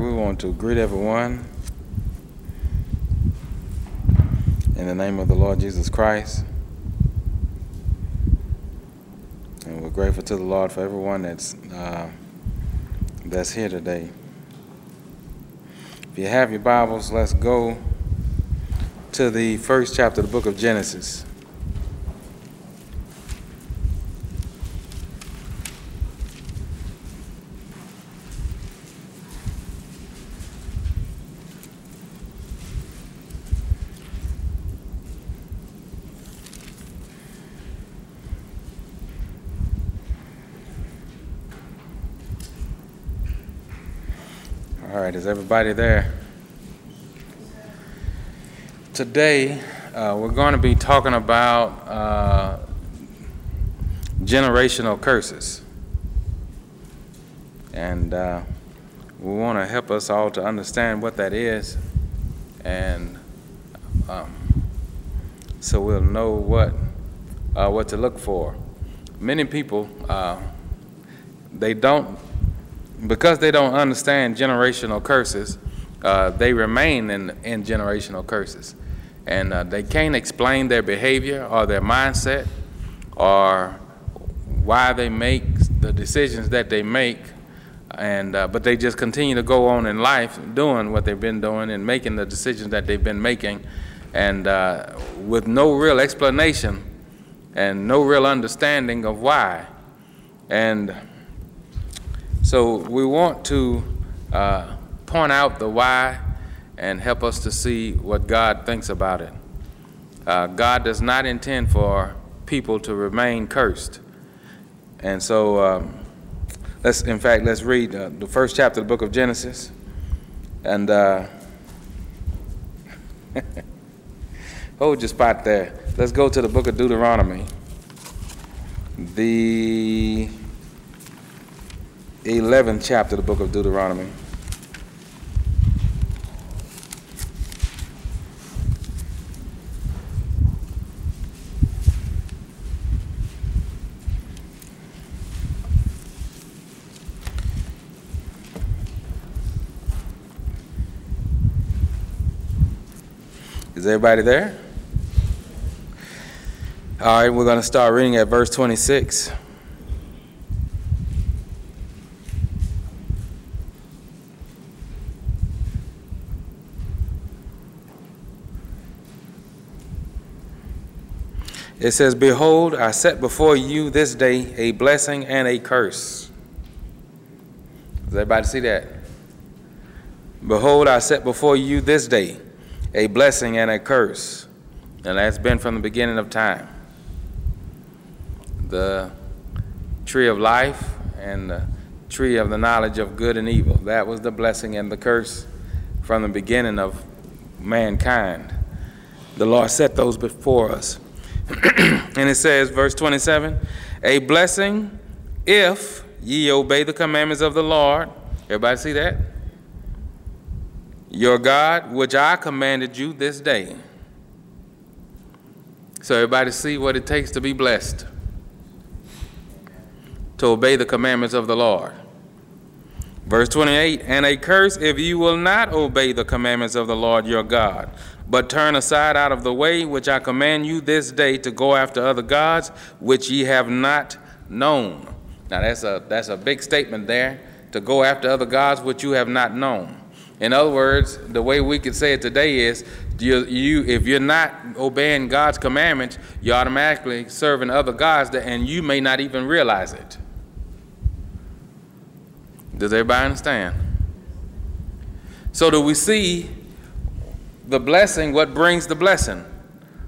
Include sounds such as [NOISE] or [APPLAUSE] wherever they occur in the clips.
we want to greet everyone in the name of the Lord Jesus Christ. And we're grateful to the Lord for everyone that's uh, that's here today. If you have your Bibles, let's go to the first chapter of the book of Genesis. All right, is everybody there? Today, uh, we're going to be talking about uh, generational curses. And uh, we want to help us all to understand what that is. And um, so we'll know what, uh, what to look for. Many people, uh, they don't because they don't understand generational curses, uh, they remain in, in generational curses. And uh, they can't explain their behavior or their mindset or why they make the decisions that they make. And, uh, but they just continue to go on in life doing what they've been doing and making the decisions that they've been making and uh, with no real explanation and no real understanding of why. And so we want to uh, point out the why and help us to see what God thinks about it. Uh, God does not intend for people to remain cursed. And so um, let's, in fact, let's read uh, the first chapter of the book of Genesis. And uh, [LAUGHS] hold your spot there. Let's go to the book of Deuteronomy. The 11th chapter of the book of Deuteronomy. Is everybody there? All right, we're going to start reading at verse 26. It says, Behold, I set before you this day a blessing and a curse. Does everybody see that? Behold, I set before you this day a blessing and a curse. And that's been from the beginning of time. The tree of life and the tree of the knowledge of good and evil. That was the blessing and the curse from the beginning of mankind. The Lord set those before us. [CLEARS THROAT] and it says, verse 27 A blessing if ye obey the commandments of the Lord. Everybody see that? Your God, which I commanded you this day. So, everybody see what it takes to be blessed, to obey the commandments of the Lord. Verse 28 And a curse if you will not obey the commandments of the Lord your God, but turn aside out of the way which I command you this day to go after other gods which ye have not known. Now that's a that's a big statement there to go after other gods which you have not known. In other words, the way we could say it today is you, you if you're not obeying God's commandments, you're automatically serving other gods that, and you may not even realize it. Does everybody understand? So do we see the blessing, what brings the blessing?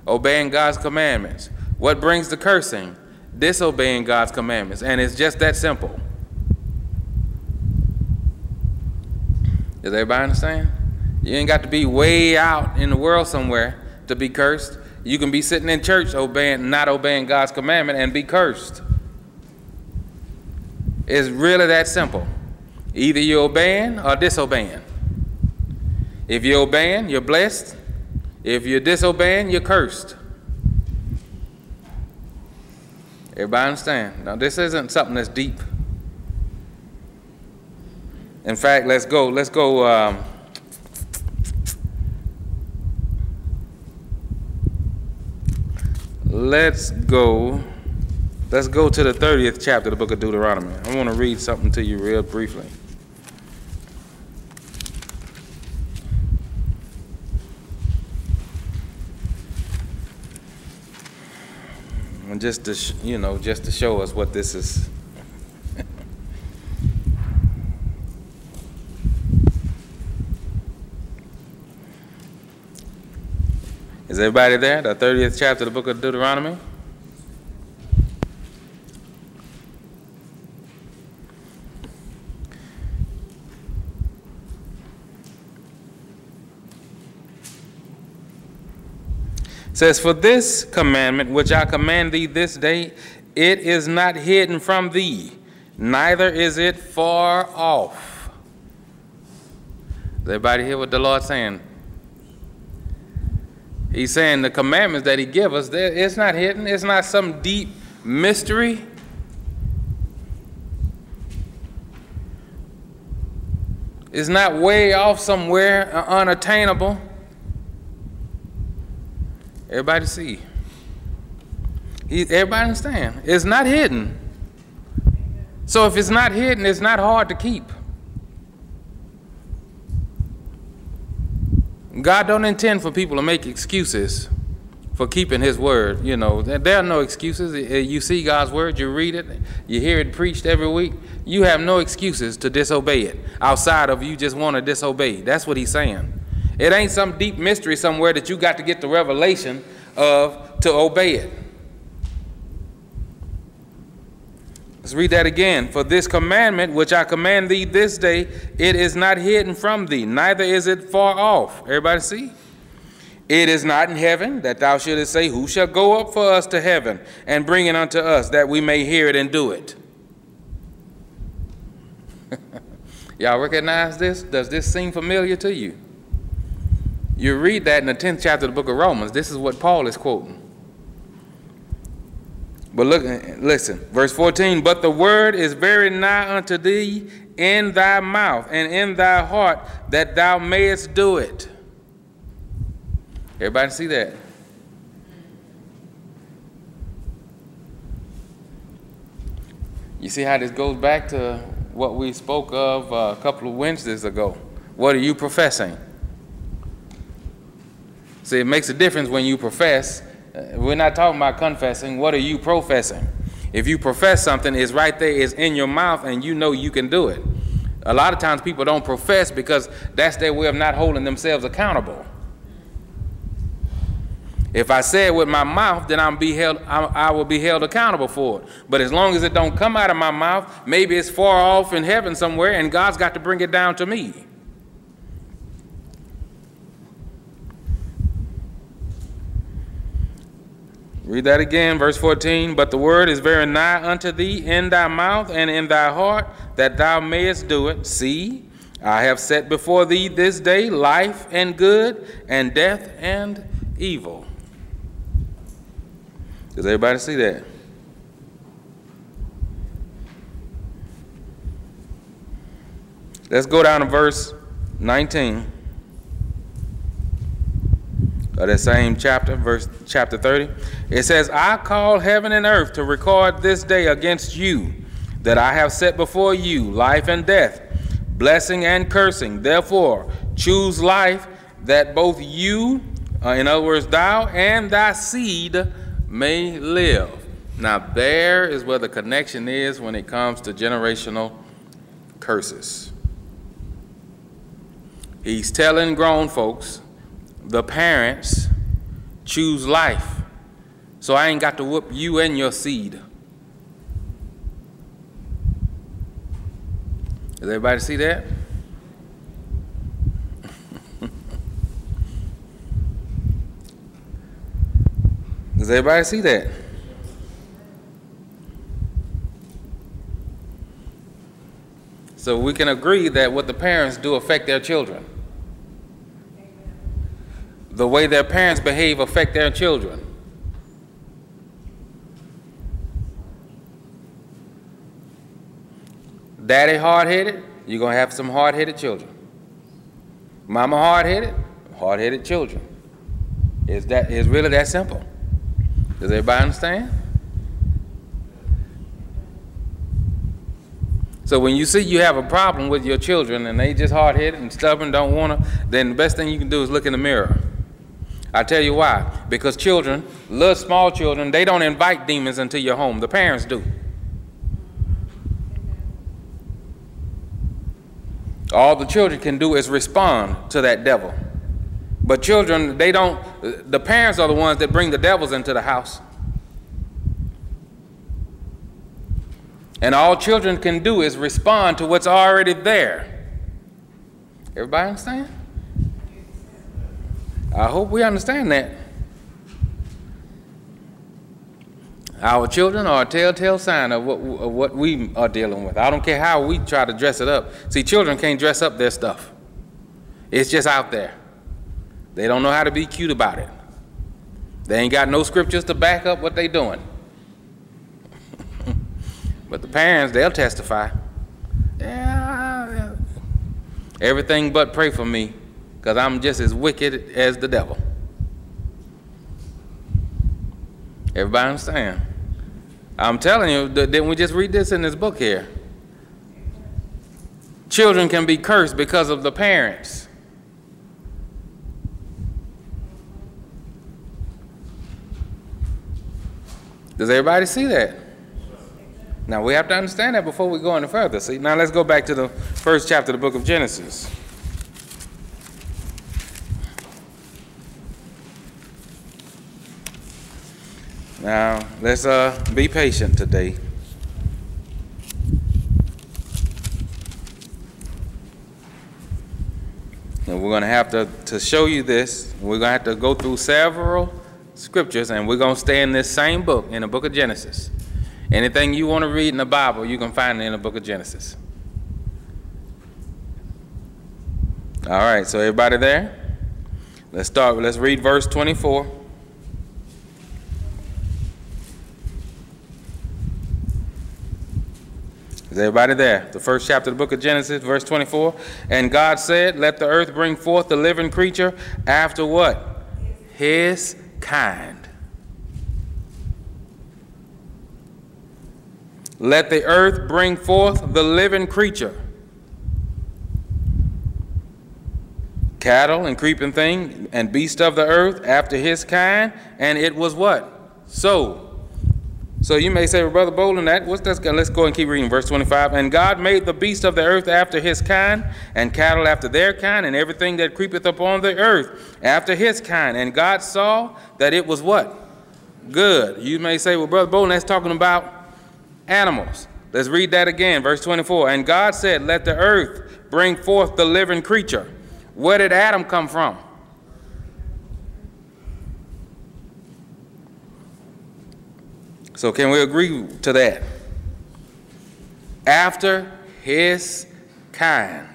Obeying God's commandments. What brings the cursing? Disobeying God's commandments. And it's just that simple. Does everybody understand? You ain't got to be way out in the world somewhere to be cursed. You can be sitting in church obeying, not obeying God's commandment and be cursed. It's really that simple. Either you're obeying or disobeying. If you're obeying, you're blessed. If you're disobeying, you're cursed. Everybody understand? Now, this isn't something that's deep. In fact, let's go. Let's go. Um, let's go. Let's go to the 30th chapter of the book of Deuteronomy. I want to read something to you real briefly. And just to, you know, just to show us what this is. [LAUGHS] is everybody there? The 30th chapter of the book of Deuteronomy? Says, For this commandment which I command thee this day, it is not hidden from thee, neither is it far off. Does everybody hear what the Lord's saying? He's saying the commandments that He give us, it's not hidden, it's not some deep mystery. It's not way off somewhere, uh, unattainable. Everybody see. He, everybody understand. It's not hidden. So if it's not hidden, it's not hard to keep. God don't intend for people to make excuses for keeping his word. You know, there are no excuses. Eh, eh, you see God's word, you read it, you hear it preached every week. You have no excuses to disobey it outside of you just want to disobey. That's what he's saying. It ain't some deep mystery somewhere that you got to get the revelation of to obey it. Let's read that again. For this commandment which I command thee this day, it is not hidden from thee, neither is it far off. Everybody see? It is not in heaven that thou shouldest say, Who shall go up for us to heaven and bring it unto us that we may hear it and do it? [LAUGHS] Y'all recognize this? Does this seem familiar to you? You read that in the 10th chapter of the book of Romans. This is what Paul is quoting. But look, listen, verse 14. But the word is very nigh unto thee in thy mouth and in thy heart, that thou mayest do it. Everybody see that? You see how this goes back to what we spoke of uh, a couple of Wednesdays ago. What are you professing? See, it makes a difference when you profess. Uh, we're not talking about confessing. What are you professing? If you profess something, it's right there, it's in your mouth, and you know you can do it. A lot of times people don't profess because that's their way of not holding themselves accountable. If I say it with my mouth, then I'm be held, I will be held accountable for it. But as long as it don't come out of my mouth, maybe it's far off in heaven somewhere, and God's got to bring it down to me. Read that again, verse 14. But the word is very nigh unto thee in thy mouth and in thy heart, that thou mayest do it. See, I have set before thee this day life and good, and death and evil. Does everybody see that? Let's go down to verse 19 of that same chapter, verse chapter 30. It says, I call heaven and earth to record this day against you, that I have set before you life and death, blessing and cursing. Therefore, choose life that both you, uh, in other words, thou and thy seed may live. Now, there is where the connection is when it comes to generational curses. He's telling grown folks the parents choose life. So I ain't got to whoop you and your seed. Does everybody see that? [LAUGHS] Does everybody see that? So we can agree that what the parents do affect their children the way their parents behave affect their children. Daddy hard headed, you're going to have some hard headed children. Mama hard headed, hard headed children. It's, that, it's really that simple. Does everybody understand? So when you see you have a problem with your children and they just hard headed and stubborn, don't want to, then the best thing you can do is look in the mirror. I tell you why. Because children, little small children, they don't invite demons into your home. The parents do. All the children can do is respond to that devil. But children, they don't, the parents are the ones that bring the devils into the house. And all children can do is respond to what's already there. Everybody understand? I hope we understand that. Our children are a telltale sign of what, of what we are dealing with. I don't care how we try to dress it up. See, children can't dress up their stuff, it's just out there. They don't know how to be cute about it. They ain't got no scriptures to back up what they doing. [LAUGHS] but the parents, they'll testify. Yeah, uh, everything but pray for me because I'm just as wicked as the devil. Everybody understand? I'm telling you, didn't we just read this in this book here? Children can be cursed because of the parents. Does everybody see that? Now we have to understand that before we go any further. See, now let's go back to the first chapter of the book of Genesis. Now, let's uh, be patient today. And we're going to have to, to show you this. We're going to have to go through several scriptures, and we're going to stay in this same book, in the book of Genesis. Anything you want to read in the Bible, you can find it in the book of Genesis. All right, so everybody there? Let's start. Let's read verse 24. Is everybody there? The first chapter of the book of Genesis, verse 24. And God said, Let the earth bring forth the living creature after what? His kind. Let the earth bring forth the living creature. Cattle and creeping thing and beast of the earth after his kind. And it was what? So. So you may say, well, Brother Bolin, that what's that? Let's go and keep reading verse 25. And God made the beast of the earth after his kind, and cattle after their kind, and everything that creepeth upon the earth after his kind. And God saw that it was what? Good. You may say, well, Brother Bolin, that's talking about animals. Let's read that again, verse 24. And God said, Let the earth bring forth the living creature. Where did Adam come from? So, can we agree to that? After his kind.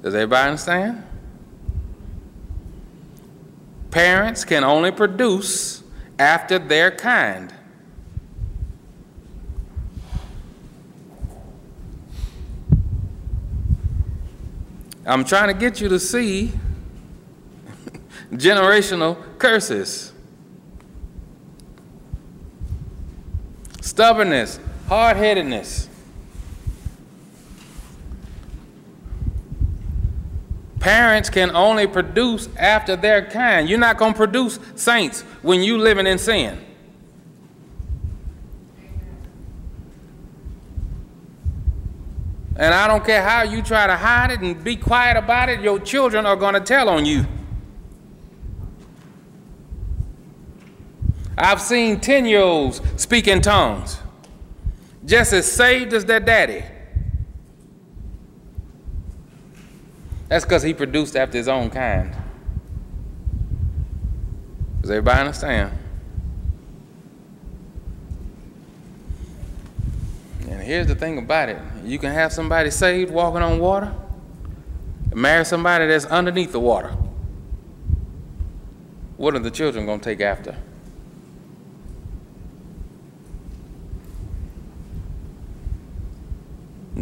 Does everybody understand? Parents can only produce after their kind. I'm trying to get you to see generational curses. Stubbornness, hard headedness. Parents can only produce after their kind. You're not going to produce saints when you living in sin. And I don't care how you try to hide it and be quiet about it, your children are going to tell on you. I've seen 10 year olds speak in tongues, just as saved as their daddy. That's because he produced after his own kind. Does everybody understand? And here's the thing about it you can have somebody saved walking on water, marry somebody that's underneath the water. What are the children going to take after?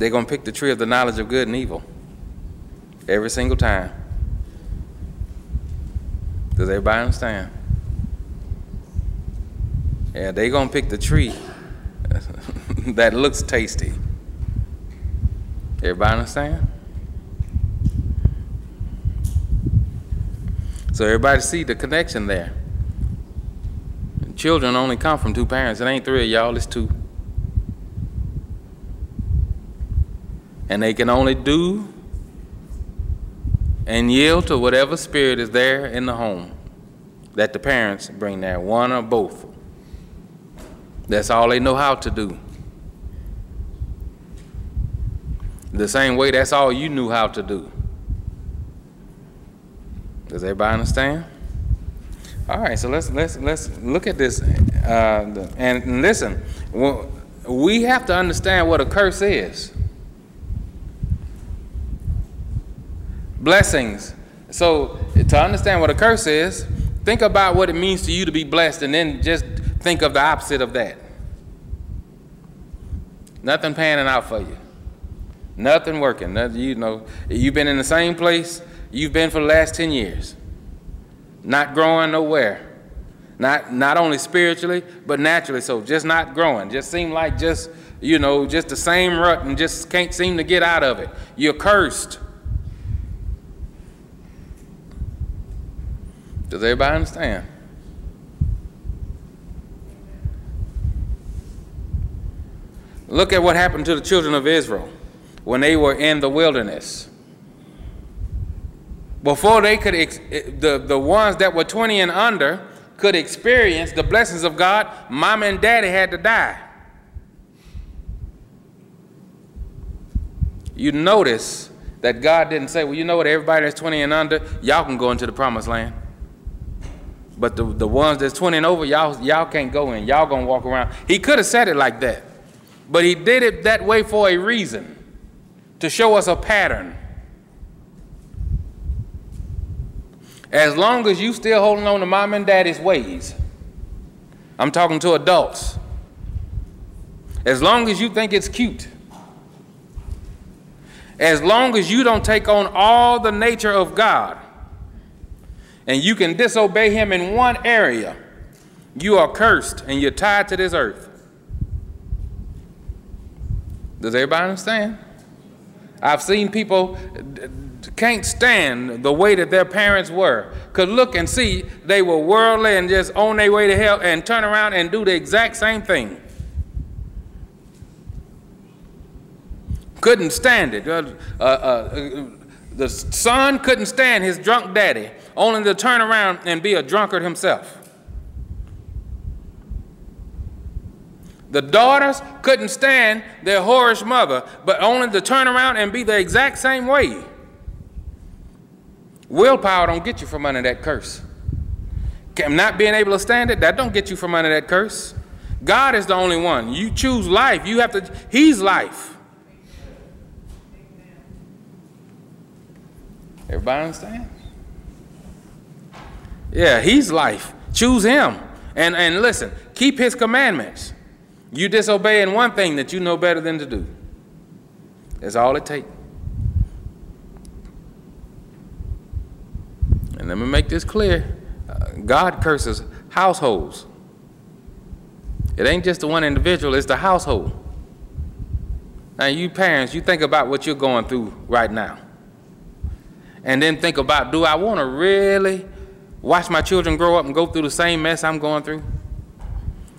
They're going to pick the tree of the knowledge of good and evil every single time. Does everybody understand? Yeah, they're going to pick the tree [LAUGHS] that looks tasty. Everybody understand? So everybody see the connection there. Children only come from two parents. It ain't three of y'all, it's two. And they can only do and yield to whatever spirit is there in the home that the parents bring there, one or both. That's all they know how to do. The same way that's all you knew how to do. Does everybody understand? All right, so let's let's let's look at this uh, and listen. We have to understand what a curse is. Blessings. So to understand what a curse is, think about what it means to you to be blessed, and then just think of the opposite of that. Nothing panning out for you. Nothing working. Nothing, you know, you've been in the same place you've been for the last 10 years. Not growing nowhere. Not not only spiritually, but naturally. So just not growing. Just seem like just, you know, just the same rut and just can't seem to get out of it. You're cursed. Does everybody understand? Look at what happened to the children of Israel when they were in the wilderness. Before they could, the, the ones that were 20 and under could experience the blessings of God, mom and daddy had to die. You notice that God didn't say, well, you know what, everybody that's 20 and under, y'all can go into the promised land. But the, the ones that's 20 and over, y'all, y'all can't go in. Y'all gonna walk around. He could have said it like that. But he did it that way for a reason to show us a pattern. As long as you still holding on to mom and daddy's ways, I'm talking to adults. As long as you think it's cute, as long as you don't take on all the nature of God, and you can disobey Him in one area, you are cursed and you're tied to this earth. Does everybody understand? I've seen people can't stand the way that their parents were. Could look and see they were worldly and just on their way to hell and turn around and do the exact same thing. Couldn't stand it. Uh, uh, uh, the son couldn't stand his drunk daddy, only to turn around and be a drunkard himself. The daughters couldn't stand their whorish mother, but only to turn around and be the exact same way. Willpower don't get you from under that curse. Not being able to stand it, that don't get you from under that curse. God is the only one. You choose life. You have to, He's life. Everybody understand? Yeah, He's life. Choose Him. And, and listen, keep His commandments. You disobeying one thing that you know better than to do. That's all it takes. And let me make this clear uh, God curses households. It ain't just the one individual, it's the household. Now, you parents, you think about what you're going through right now. And then think about do I want to really watch my children grow up and go through the same mess I'm going through?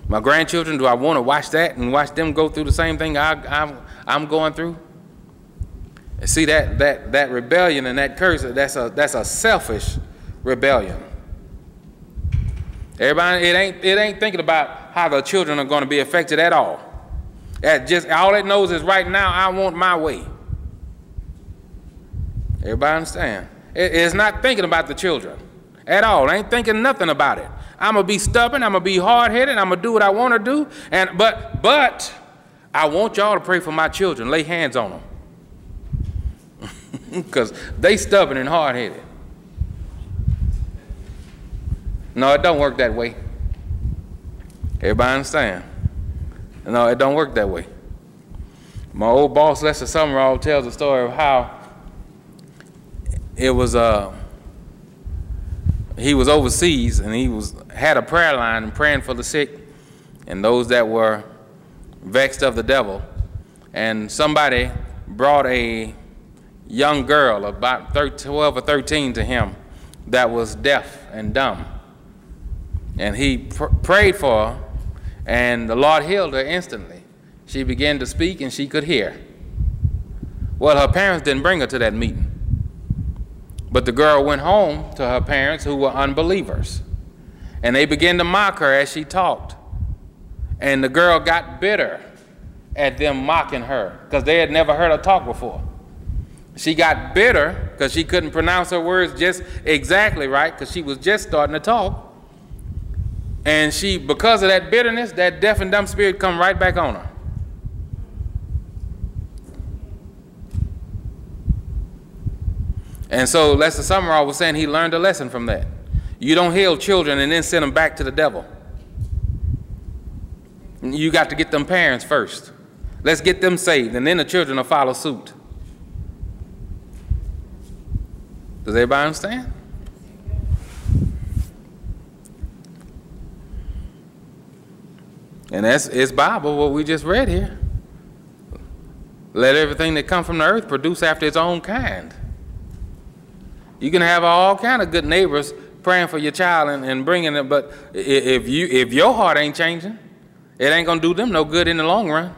My grandchildren, do I want to watch that and watch them go through the same thing I, I'm, I'm going through? And see that, that, that rebellion and that curse, that's a, that's a selfish rebellion. Everybody, it ain't, it ain't thinking about how the children are going to be affected at all. That just all it knows is right now I want my way. Everybody understand? It, it's not thinking about the children at all. It ain't thinking nothing about it. I'm gonna be stubborn. I'm gonna be hard headed. I'm gonna do what I want to do. And but but I want y'all to pray for my children. Lay hands on them because [LAUGHS] they stubborn and hard headed. No, it don't work that way. Everybody understand? No, it don't work that way. My old boss, Lester Sumrall, tells the story of how it was uh, he was overseas and he was had a prayer line and praying for the sick and those that were vexed of the devil. And somebody brought a young girl, about 12 or 13, to him that was deaf and dumb. And he pr prayed for her, and the Lord healed her instantly. She began to speak and she could hear. Well, her parents didn't bring her to that meeting. But the girl went home to her parents who were unbelievers. And they began to mock her as she talked. And the girl got bitter at them mocking her because they had never heard her talk before. She got bitter because she couldn't pronounce her words just exactly right because she was just starting to talk. And she, because of that bitterness, that deaf and dumb spirit come right back on her. And so Lester Sumrall was saying he learned a lesson from that. You don't heal children and then send them back to the devil. You got to get them parents first. Let's get them saved, and then the children will follow suit. Does everybody understand? And that's it's Bible, what we just read here. Let everything that come from the earth produce after its own kind. You can have all kind of good neighbors praying for your child and, and bringing it, but if you if your heart ain't changing, it ain't gonna do them no good in the long run.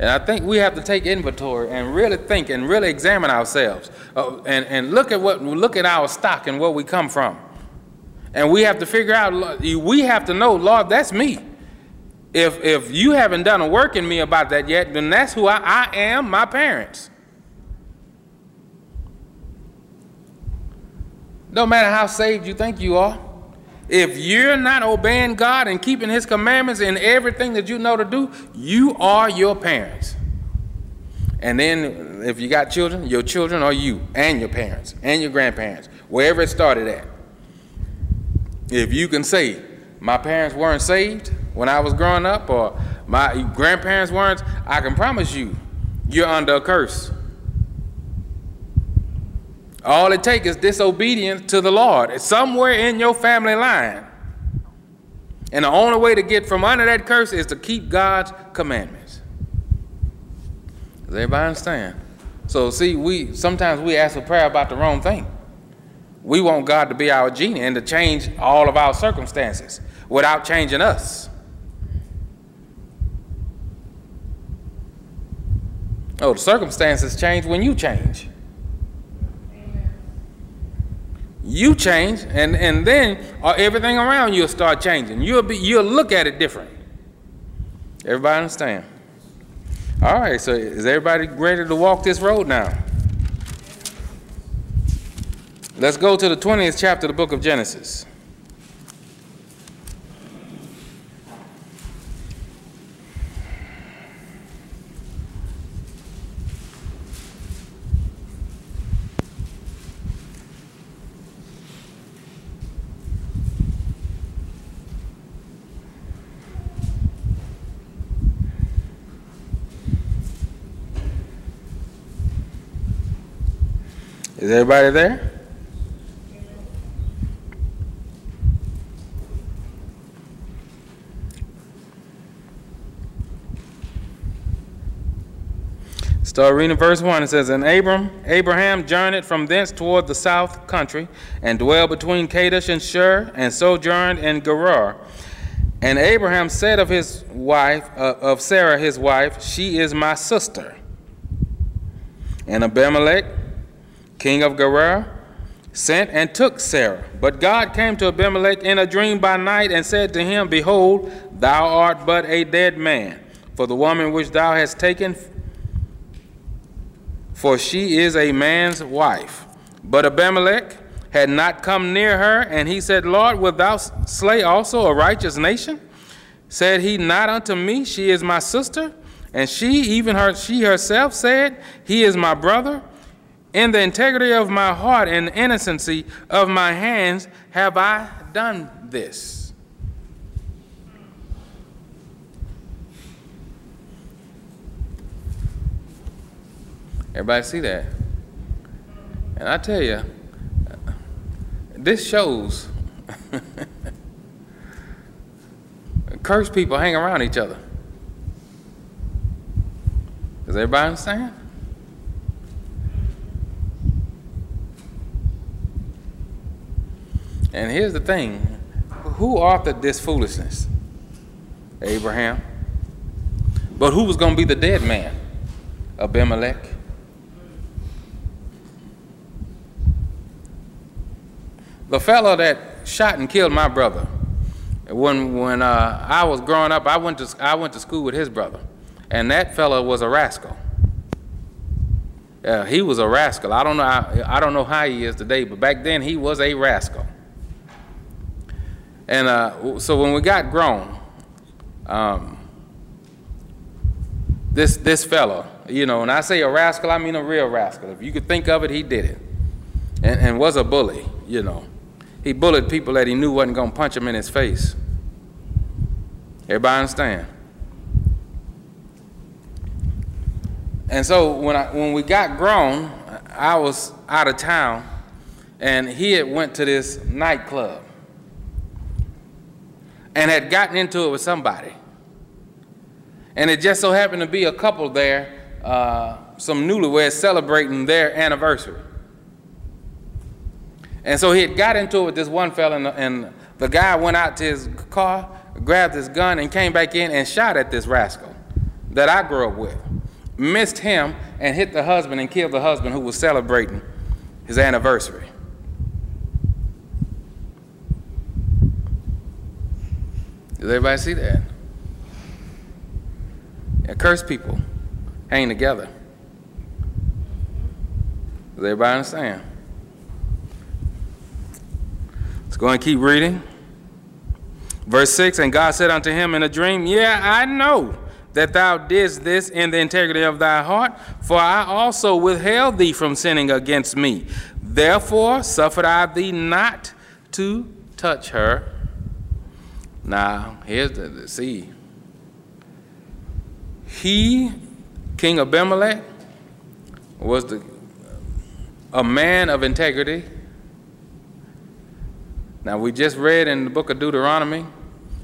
And I think we have to take inventory and really think and really examine ourselves uh, and, and look at what look at our stock and where we come from. And we have to figure out, we have to know, Lord, that's me. If, if you haven't done a work in me about that yet, then that's who I, I am, my parents. No matter how saved you think you are, if you're not obeying God and keeping His commandments in everything that you know to do, you are your parents. And then if you got children, your children are you and your parents and your grandparents, wherever it started at. If you can say, my parents weren't saved when I was growing up, or my grandparents weren't, I can promise you, you're under a curse. All it takes is disobedience to the Lord. It's somewhere in your family line. And the only way to get from under that curse is to keep God's commandments. Does everybody understand? So see, we sometimes we ask for prayer about the wrong thing. We want God to be our genie and to change all of our circumstances without changing us. Oh, the circumstances change when you change. You change, and, and then uh, everything around you will start changing. You'll, be, you'll look at it different. Everybody understand? All right, so is everybody ready to walk this road now? Let's go to the 20th chapter of the book of Genesis. Is everybody there? Start reading verse 1. It says, And Abram, Abraham journeyed from thence toward the south country, and dwelled between Kadesh and Shur, and sojourned in Gerar. And Abraham said of his wife, uh, of Sarah his wife, She is my sister. And Abimelech, king of Gerar, sent and took Sarah. But God came to Abimelech in a dream by night and said to him, Behold, thou art but a dead man, for the woman which thou hast taken for she is a man's wife. But Abimelech had not come near her, and he said, Lord, wilt thou slay also a righteous nation? Said he not unto me, She is my sister? And she, even her, she herself said, He is my brother. In the integrity of my heart and innocency of my hands have I done this. Everybody see that? And I tell you, this shows [LAUGHS] cursed people hang around each other. Does everybody understand? And here's the thing who authored this foolishness? Abraham. But who was going to be the dead man? Abimelech. The fellow that shot and killed my brother. When when uh, I was growing up, I went to I went to school with his brother, and that fellow was a rascal. Yeah, he was a rascal. I don't know. I, I don't know how he is today, but back then he was a rascal. And uh, so when we got grown, um, this this fellow, you know, when I say a rascal, I mean a real rascal. If you could think of it, he did it, and, and was a bully, you know. He bullied people that he knew wasn't to punch him in his face. Everybody understand? And so when I when we got grown, I was out of town, and he had went to this nightclub and had gotten into it with somebody. And it just so happened to be a couple there, uh, some newlyweds celebrating their anniversary. And so he had got into it with this one fella, and, and the guy went out to his car, grabbed his gun, and came back in and shot at this rascal that I grew up with. Missed him and hit the husband and killed the husband who was celebrating his anniversary. Does everybody see that? Yeah, cursed people hang together. Does everybody understand? Let's go and keep reading. Verse 6 And God said unto him in a dream, Yeah, I know that thou didst this in the integrity of thy heart, for I also withheld thee from sinning against me. Therefore suffered I thee not to touch her. Now, here's the, the see. He, King Abimelech, was the, a man of integrity. Now, we just read in the book of Deuteronomy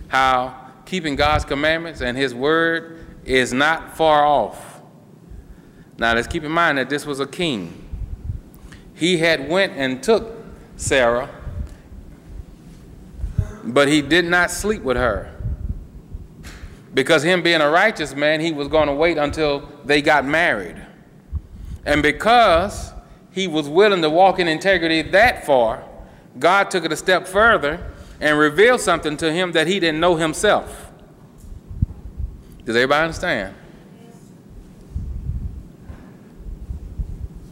how keeping God's commandments and his word is not far off. Now, let's keep in mind that this was a king. He had went and took Sarah but he did not sleep with her. Because him being a righteous man, he was going to wait until they got married. And because he was willing to walk in integrity that far, God took it a step further and revealed something to him that he didn't know himself. Does everybody understand?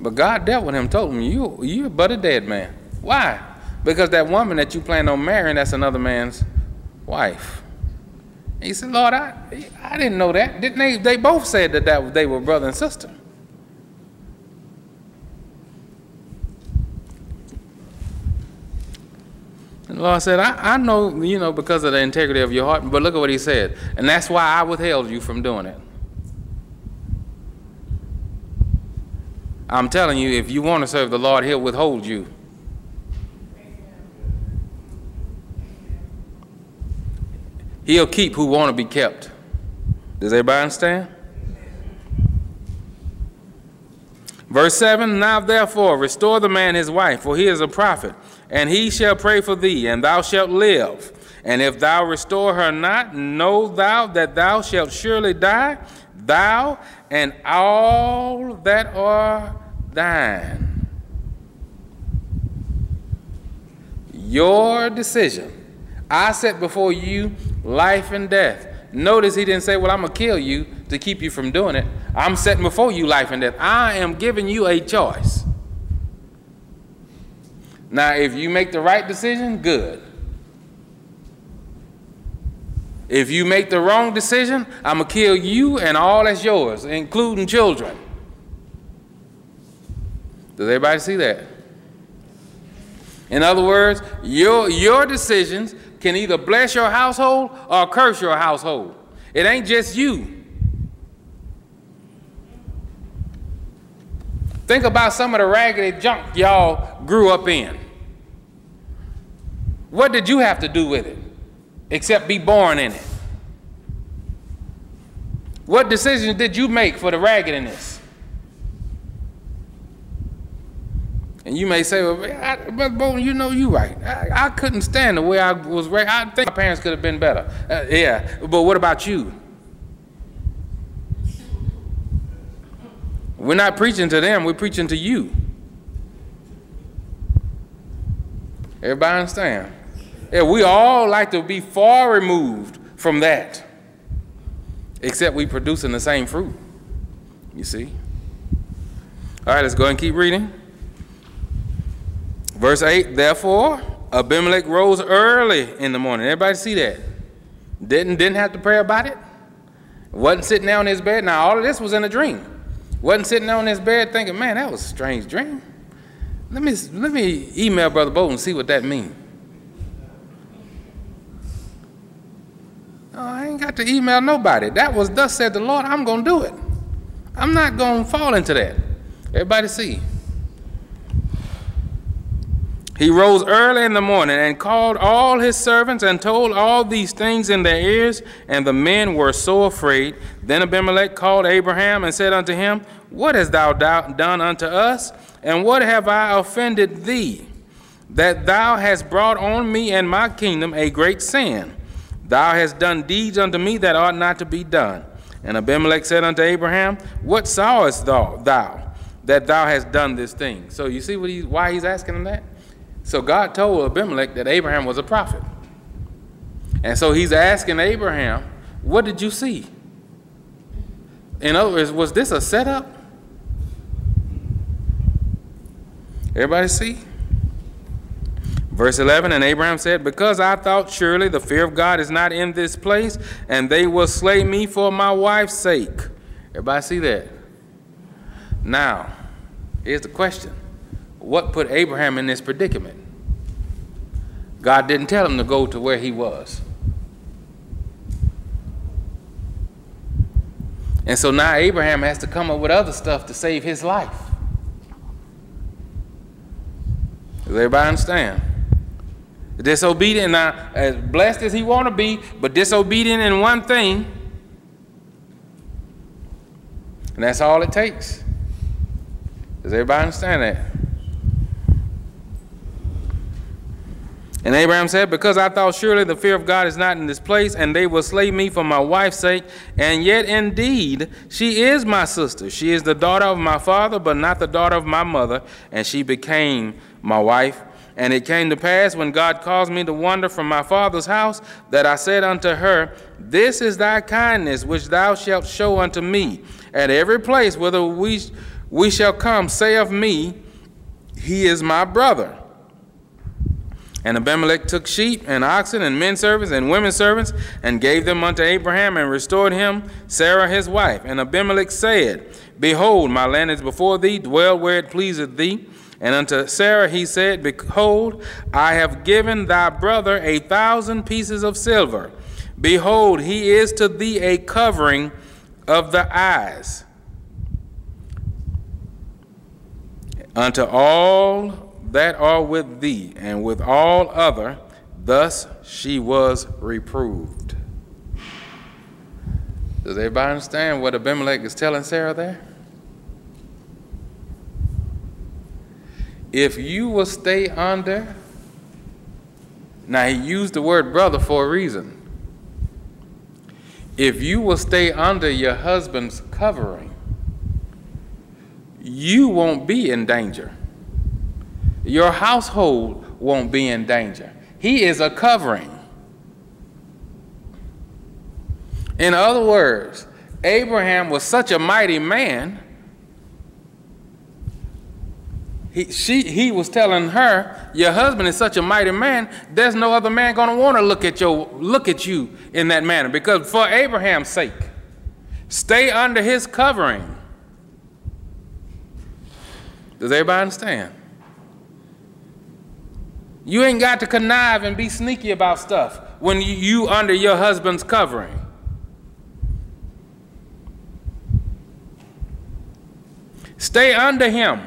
But God dealt with him, told him, you, You're but a dead man. Why? Because that woman that you plan on marrying, that's another man's wife. He said, Lord, I, I didn't know that. Didn't they? They both said that, that they were brother and sister. And the Lord said, I, I know, you know, because of the integrity of your heart, but look at what he said. And that's why I withheld you from doing it. I'm telling you, if you want to serve the Lord, he'll withhold you. He'll keep who want to be kept. Does everybody understand? Verse 7 Now therefore restore the man his wife, for he is a prophet, and he shall pray for thee, and thou shalt live. And if thou restore her not, know thou that thou shalt surely die, thou and all that are thine. Your decision. I set before you life and death. Notice he didn't say, Well, I'm going to kill you to keep you from doing it. I'm setting before you life and death. I am giving you a choice. Now, if you make the right decision, good. If you make the wrong decision, I'm going to kill you and all that's yours, including children. Does everybody see that? In other words, your, your decisions can either bless your household or curse your household. It ain't just you. Think about some of the raggedy junk y'all grew up in. What did you have to do with it except be born in it? What decisions did you make for the raggediness? And you may say, well, but Bolton, you know you right. I, I, couldn't stand the way I was raised. I think my parents could have been better. Uh, yeah, but what about you? We're not preaching to them, we're preaching to you. Everybody understand? Yeah, we all like to be far removed from that, except we producing the same fruit. You see? All right, let's go and keep reading. Verse 8, therefore, Abimelech rose early in the morning. Everybody see that? Didn't, didn't have to pray about it. Wasn't sitting there on his bed. Now, all of this was in a dream. Wasn't sitting there on his bed thinking, man, that was a strange dream. Let me, let me email Brother Bolton and see what that means. Oh, I ain't got to email nobody. That was thus said the Lord, I'm going to do it. I'm not going to fall into that. Everybody see. He rose early in the morning and called all his servants and told all these things in their ears, and the men were so afraid. Then Abimelech called Abraham and said unto him, What hast thou done unto us, and what have I offended thee, that thou hast brought on me and my kingdom a great sin? Thou hast done deeds unto me that ought not to be done. And Abimelech said unto Abraham, What sawest thou, thou that thou hast done this thing? So you see he, why he's asking him that? So God told Abimelech that Abraham was a prophet. And so he's asking Abraham, What did you see? In other words, was this a setup? Everybody see? Verse 11 And Abraham said, Because I thought surely the fear of God is not in this place, and they will slay me for my wife's sake. Everybody see that? Now, here's the question what put Abraham in this predicament? God didn't tell him to go to where he was. And so now Abraham has to come up with other stuff to save his life. Does everybody understand? Disobedient now, as blessed as he want to be, but disobedient in one thing, and that's all it takes. Does everybody understand that? And Abraham said, Because I thought surely the fear of God is not in this place, and they will slay me for my wife's sake. And yet indeed she is my sister. She is the daughter of my father, but not the daughter of my mother. And she became my wife. And it came to pass when God caused me to wander from my father's house, that I said unto her, This is thy kindness which thou shalt show unto me. At every place whither we, we shall come, say of me, He is my brother. And Abimelech took sheep and oxen and men servants and women servants and gave them unto Abraham and restored him Sarah his wife. And Abimelech said, Behold, my land is before thee, dwell where it pleaseth thee. And unto Sarah he said, Behold, I have given thy brother a thousand pieces of silver. Behold, he is to thee a covering of the eyes. Unto all that are with thee, and with all other, thus she was reproved. Does everybody understand what Abimelech is telling Sarah there? If you will stay under, now he used the word brother for a reason. If you will stay under your husband's covering, you won't be in danger your household won't be in danger. He is a covering. In other words, Abraham was such a mighty man. He, she, he was telling her, "Your husband is such a mighty man. There's no other man going to want to look at your look at you in that manner because for Abraham's sake, stay under his covering." Does everybody understand? You ain't got to connive and be sneaky about stuff when you, under your husband's covering. Stay under him.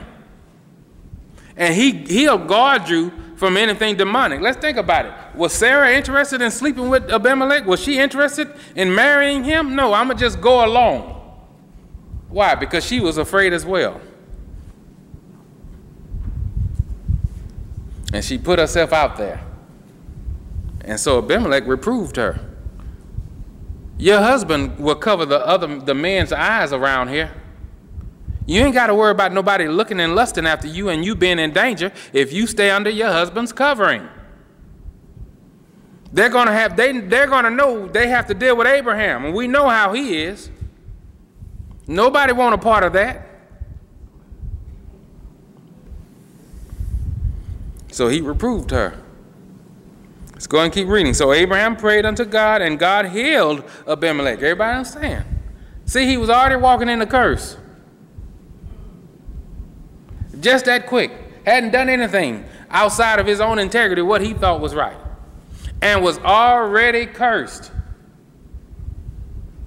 And he, he'll guard you from anything demonic. Let's think about it. Was Sarah interested in sleeping with Abimelech? Was she interested in marrying him? No, I'm going to just go along. Why? Because she was afraid as well. And she put herself out there. And so Abimelech reproved her. Your husband will cover the other the man's eyes around here. You ain't got to worry about nobody looking and lusting after you and you being in danger if you stay under your husband's covering. They're going to have they they're going to know they have to deal with Abraham and we know how he is. Nobody want a part of that. So he reproved her. Let's go and keep reading. So Abraham prayed unto God, and God healed Abimelech. Everybody understand? See, he was already walking in the curse. Just that quick. Hadn't done anything outside of his own integrity, what he thought was right. And was already cursed.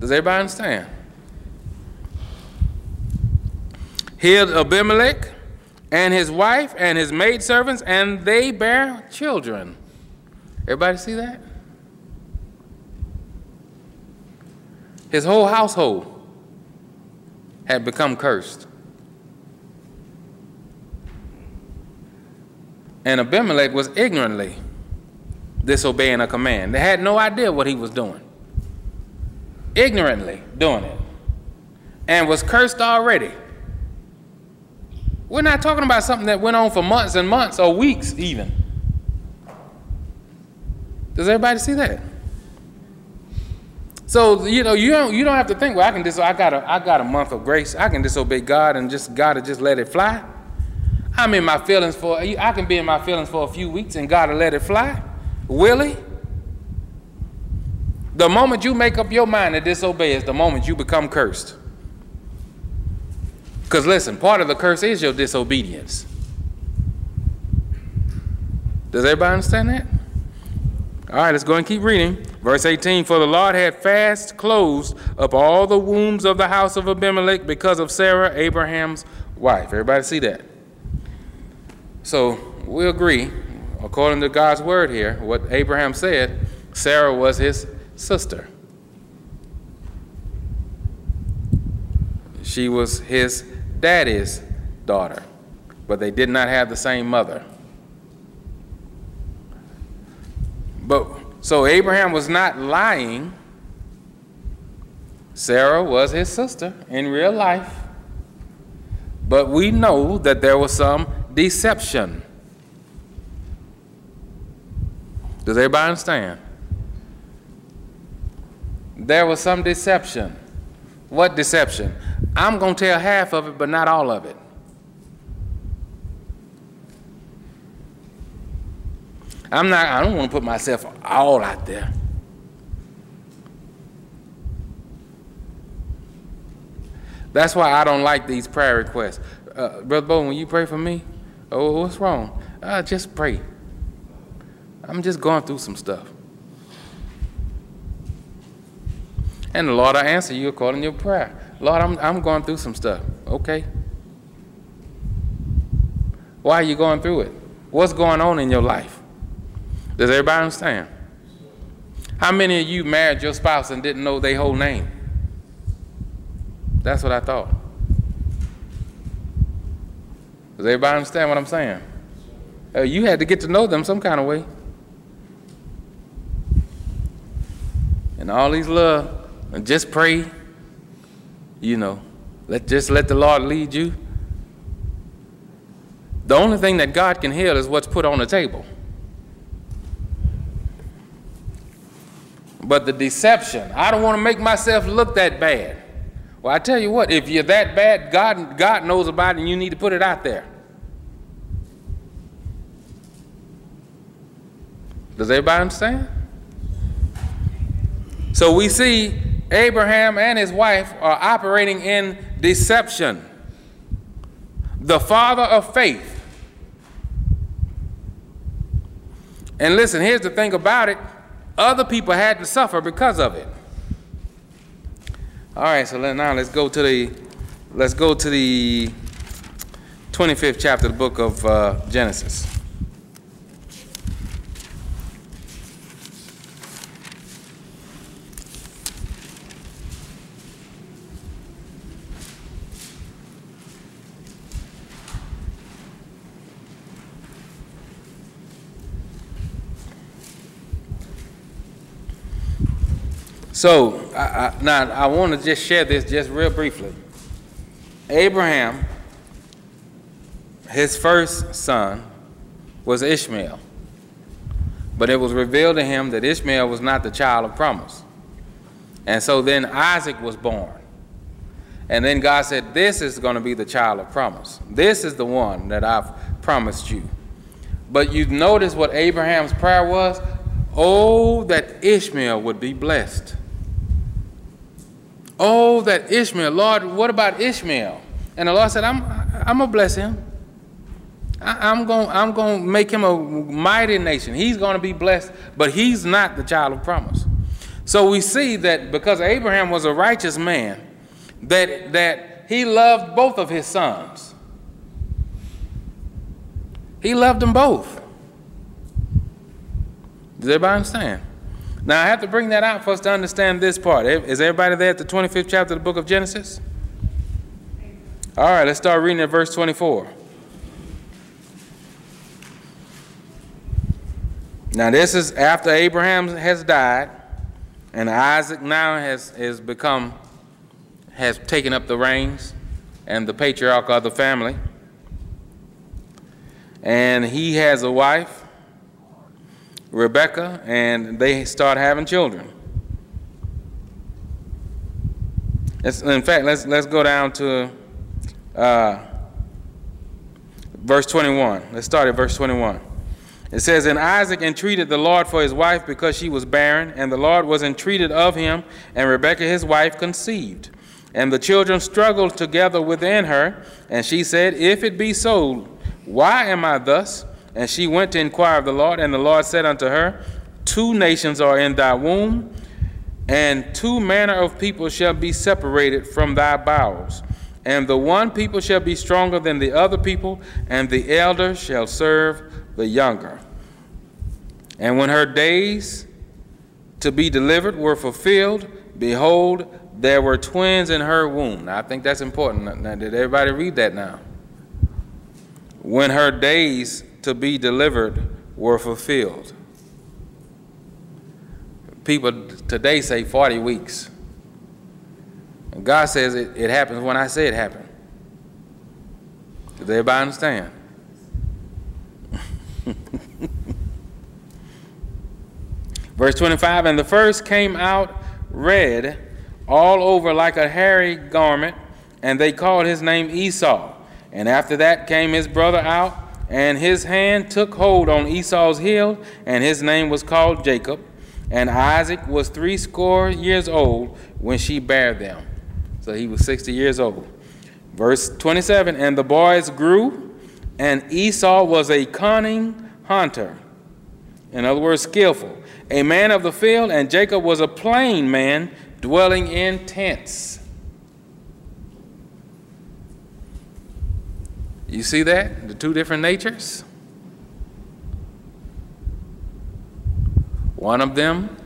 Does everybody understand? Healed Abimelech and his wife and his maidservants, and they bear children. Everybody see that? His whole household had become cursed. And Abimelech was ignorantly disobeying a command. They had no idea what he was doing. Ignorantly doing it. And was cursed already. We're not talking about something that went on for months and months or weeks even. Does everybody see that? So you know you don't you don't have to think well I can dis I got a I got a month of grace I can disobey God and just God to just let it fly. I'm in my feelings for I can be in my feelings for a few weeks and God will let it fly. Will he? The moment you make up your mind to disobey is the moment you become cursed. Because listen, part of the curse is your disobedience. Does everybody understand that? All right, let's go and keep reading. Verse 18 For the Lord had fast closed up all the wombs of the house of Abimelech because of Sarah, Abraham's wife. Everybody see that? So we agree, according to God's word here, what Abraham said, Sarah was his sister. She was his daddy's daughter, but they did not have the same mother. But so Abraham was not lying. Sarah was his sister in real life. But we know that there was some deception. Does everybody understand? There was some deception. What deception? I'm going to tell half of it, but not all of it. I'm not, I don't want to put myself all out there. That's why I don't like these prayer requests. Uh, Brother Bo, when you pray for me, oh, what's wrong? Uh, just pray. I'm just going through some stuff. And the Lord, I answer you according to your prayer. Lord, I'm, I'm going through some stuff. Okay. Why are you going through it? What's going on in your life? Does everybody understand? How many of you married your spouse and didn't know their whole name? That's what I thought. Does everybody understand what I'm saying? Uh, you had to get to know them some kind of way. And all these love, and just pray, you know, let just let the Lord lead you. The only thing that God can heal is what's put on the table. But the deception, I don't want to make myself look that bad. Well, I tell you what, if you're that bad, God, God knows about it and you need to put it out there. Does everybody understand? So we see Abraham and his wife are operating in deception. The father of faith. And listen, here's the thing about it other people had to suffer because of it. All right, so let, now let's go to the let's go to the 25th chapter of the book of uh, Genesis. So I, I, now I want to just share this just real briefly. Abraham, his first son, was Ishmael. But it was revealed to him that Ishmael was not the child of promise. And so then Isaac was born. And then God said, This is going to be the child of promise. This is the one that I've promised you. But you notice what Abraham's prayer was? Oh, that Ishmael would be blessed. Oh, that Ishmael, Lord, what about Ishmael? And the Lord said, I'm, I'm going to bless him. I, am going I'm going to make him a mighty nation. He's going to be blessed, but he's not the child of promise. So we see that because Abraham was a righteous man, that, that he loved both of his sons. He loved them both. Does everybody understand? Now, I have to bring that out for us to understand this part. Is everybody there at the 25th chapter of the book of Genesis? All right, let's start reading at verse 24. Now, this is after Abraham has died, and Isaac now has, has become, has taken up the reins and the patriarch of the family. And he has a wife Rebekah, and they start having children. in fact, let's, let's go down to uh, verse 21. Let's start at verse 21. It says, And Isaac entreated the Lord for his wife because she was barren, and the Lord was entreated of him, and Rebekah his wife conceived. And the children struggled together within her, and she said, If it be so, why am I thus? And she went to inquire of the Lord, and the Lord said unto her, Two nations are in thy womb, and two manner of people shall be separated from thy bowels. And the one people shall be stronger than the other people, and the elder shall serve the younger. And when her days to be delivered were fulfilled, behold, there were twins in her womb. Now, I think that's important. Now, did everybody read that now? When her days to be delivered were fulfilled. People today say 40 weeks. God says it, it happens when I say it happened. Does everybody understand? [LAUGHS] Verse 25 And the first came out red all over like a hairy garment, and they called his name Esau. And after that came his brother out and his hand took hold on Esau's heel, and his name was called Jacob. And Isaac was threescore years old when she bare them. So he was 60 years old. Verse 27 And the boys grew, and Esau was a cunning hunter. In other words, skillful, a man of the field, and Jacob was a plain man dwelling in tents. You see that? The two different natures? One of them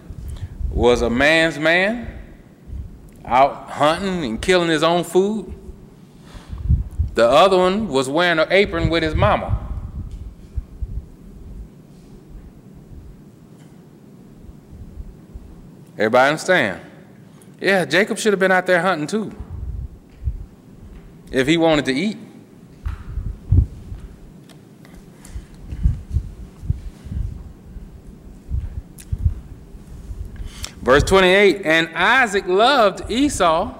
was a man's man, out hunting and killing his own food. The other one was wearing an apron with his mama. Everybody understand? Yeah, Jacob should have been out there hunting too. If he wanted to eat. Verse 28 And Isaac loved Esau.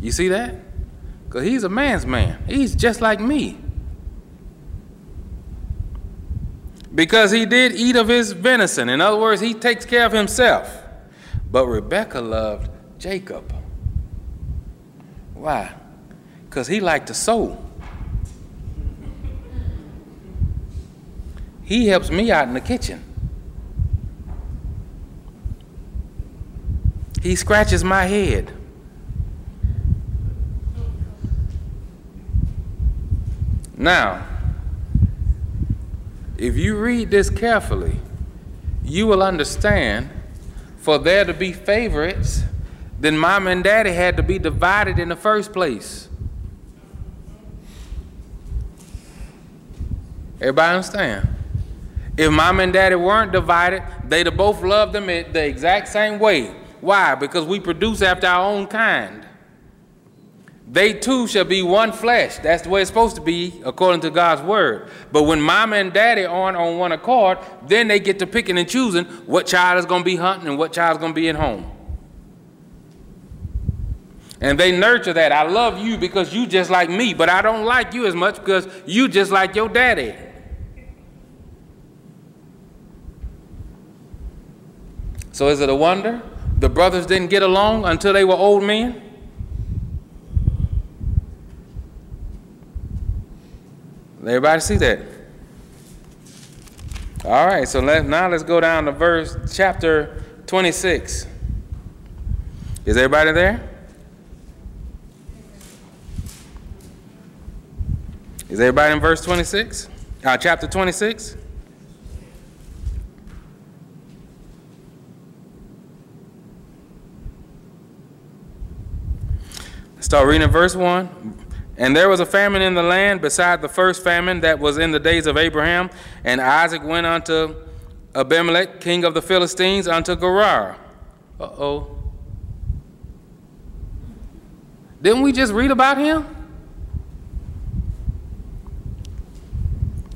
You see that? Because he's a man's man. He's just like me. Because he did eat of his venison. In other words, he takes care of himself. But Rebekah loved Jacob. Why? Because he liked to sow. He helps me out in the kitchen. He scratches my head. Now, if you read this carefully, you will understand for there to be favorites, then mom and daddy had to be divided in the first place. Everybody understand? If mom and daddy weren't divided, they'd have both loved them the exact same way. Why? Because we produce after our own kind. They too shall be one flesh. That's the way it's supposed to be according to God's word. But when mama and daddy aren't on one accord, then they get to picking and choosing what child is going to be hunting and what child is going to be at home. And they nurture that. I love you because you just like me, but I don't like you as much because you just like your daddy. So is it a wonder the brothers didn't get along until they were old men? Everybody see that? All right, so let, now let's go down to verse chapter 26. Is everybody there? Is everybody in verse 26? Uh, chapter 26? Start reading verse 1. And there was a famine in the land beside the first famine that was in the days of Abraham. And Isaac went unto Abimelech, king of the Philistines, unto Gerar. Uh oh. Didn't we just read about him?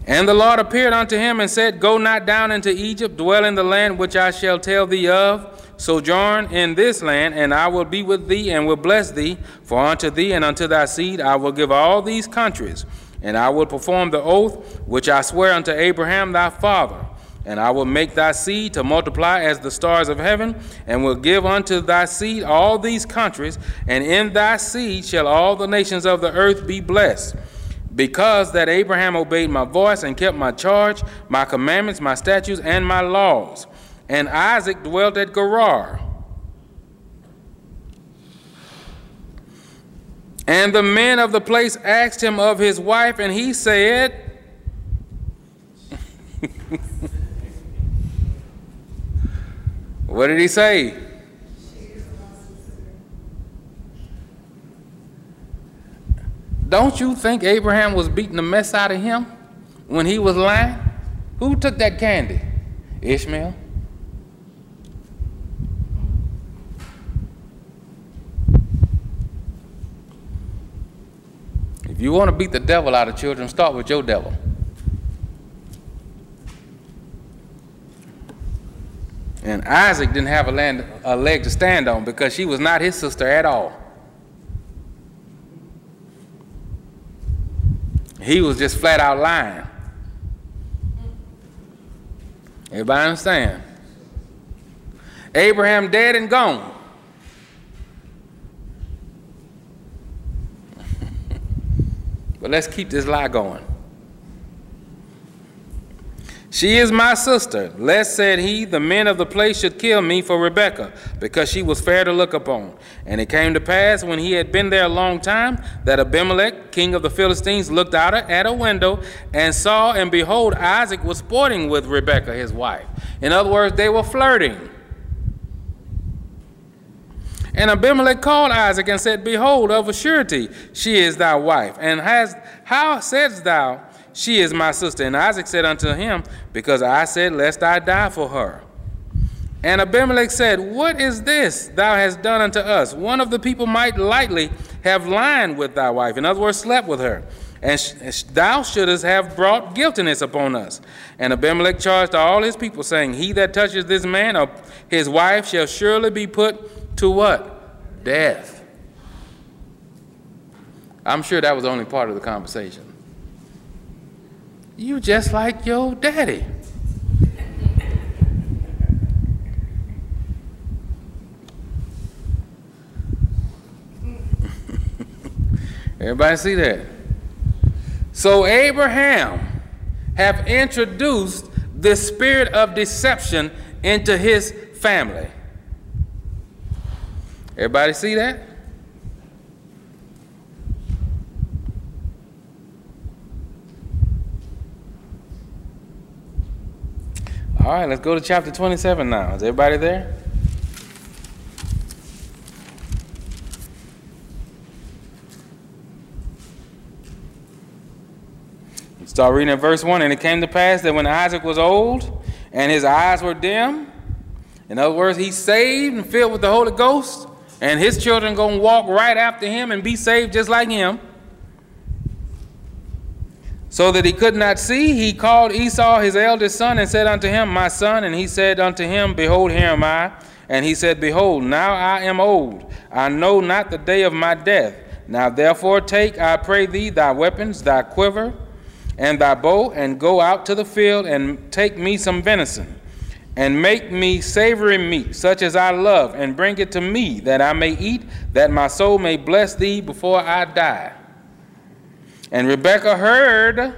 And the Lord appeared unto him and said, Go not down into Egypt, dwell in the land which I shall tell thee of sojourn in this land, and I will be with thee and will bless thee. For unto thee and unto thy seed I will give all these countries, and I will perform the oath which I swear unto Abraham thy father. And I will make thy seed to multiply as the stars of heaven, and will give unto thy seed all these countries, and in thy seed shall all the nations of the earth be blessed. Because that Abraham obeyed my voice and kept my charge, my commandments, my statutes, and my laws and Isaac dwelt at Gerar. And the men of the place asked him of his wife, and he said, [LAUGHS] What did he say? Don't you think Abraham was beating the mess out of him when he was lying? Who took that candy? Ishmael. If you want to beat the devil out of children, start with your devil. And Isaac didn't have a, land, a leg to stand on because she was not his sister at all. He was just flat out lying. Everybody understand? Abraham dead and gone. [LAUGHS] But let's keep this lie going. She is my sister. Lest, said he, the men of the place should kill me for Rebekah, because she was fair to look upon. And it came to pass, when he had been there a long time, that Abimelech, king of the Philistines, looked out at a window and saw, and behold, Isaac was sporting with Rebekah, his wife. In other words, they were flirting. And Abimelech called Isaac and said, Behold, of a surety she is thy wife. And has, how saidst thou, She is my sister? And Isaac said unto him, Because I said, Lest I die for her. And Abimelech said, What is this thou hast done unto us? One of the people might lightly have lied with thy wife, in other words, slept with her. And thou shouldest have brought guiltiness upon us. And Abimelech charged all his people, saying, He that touches this man or his wife shall surely be put to what? Death. I'm sure that was only part of the conversation. You just like your daddy. [LAUGHS] Everybody see that? So Abraham have introduced the spirit of deception into his family. Everybody see that? All right, let's go to chapter 27 now. Is everybody there? Start reading at verse 1. And it came to pass that when Isaac was old and his eyes were dim, in other words, he's saved and filled with the Holy Ghost, and his children going to walk right after him and be saved just like him. So that he could not see, he called Esau his eldest son and said unto him, My son. And he said unto him, Behold, here am I. And he said, Behold, now I am old. I know not the day of my death. Now therefore take, I pray thee, thy weapons, thy quiver, and thy bow, and go out to the field, and take me some venison, and make me savory meat, such as I love, and bring it to me, that I may eat, that my soul may bless thee before I die. And Rebekah heard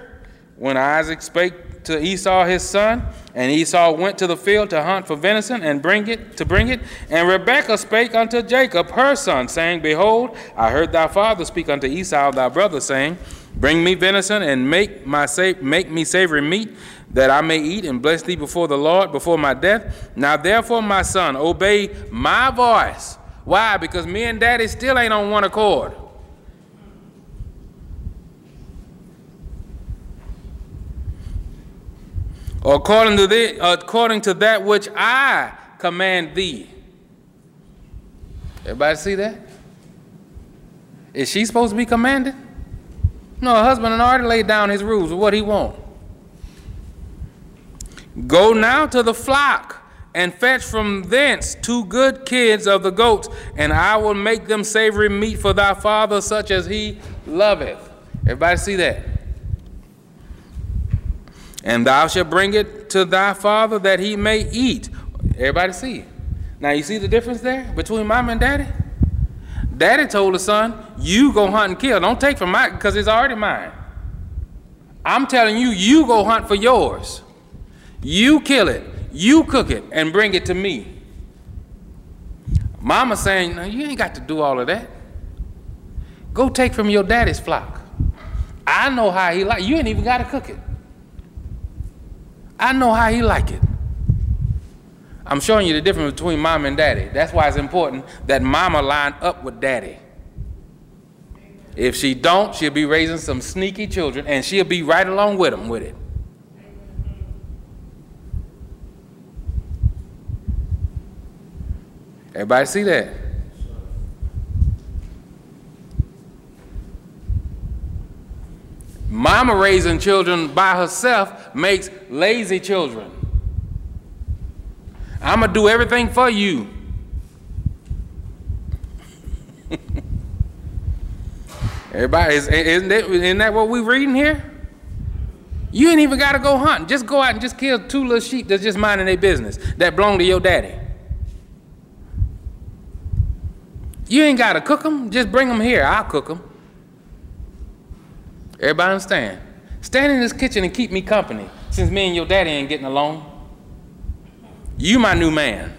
when Isaac spake to Esau his son, and Esau went to the field to hunt for venison and bring it to bring it. And Rebekah spake unto Jacob her son, saying, Behold, I heard thy father speak unto Esau thy brother, saying, Bring me venison and make my sa- make me savory meat, that I may eat and bless thee before the Lord before my death. Now therefore, my son, obey my voice. Why? Because me and daddy still ain't on one accord. According to, the, according to that which I command thee. Everybody see that? Is she supposed to be commanded? No, her husband had already laid down his rules of what he want. Go now to the flock and fetch from thence two good kids of the goats, and I will make them savory meat for thy father, such as he loveth. Everybody see that? And thou shalt bring it to thy father that he may eat. Everybody see. Now you see the difference there between mom and daddy? Daddy told the son, you go hunt and kill. Don't take from mine because it's already mine. I'm telling you, you go hunt for yours. You kill it. You cook it and bring it to me. Mama saying, no, you ain't got to do all of that. Go take from your daddy's flock. I know how he like. You ain't even got to cook it. I know how he like it. I'm showing you the difference between mom and daddy. That's why it's important that mama line up with daddy. If she don't, she'll be raising some sneaky children and she'll be right along with them with it. Everybody see that? Mama raising children by herself makes lazy children. I'm going to do everything for you. [LAUGHS] Everybody, is, isn't, that, isn't that what we're reading here? You ain't even got to go hunting. Just go out and just kill two little sheep that's just minding their business that belong to your daddy. You ain't got to cook them. Just bring them here. I'll cook them. Everybody understand? Stand in this kitchen and keep me company since me and your daddy ain't getting along. You my new man.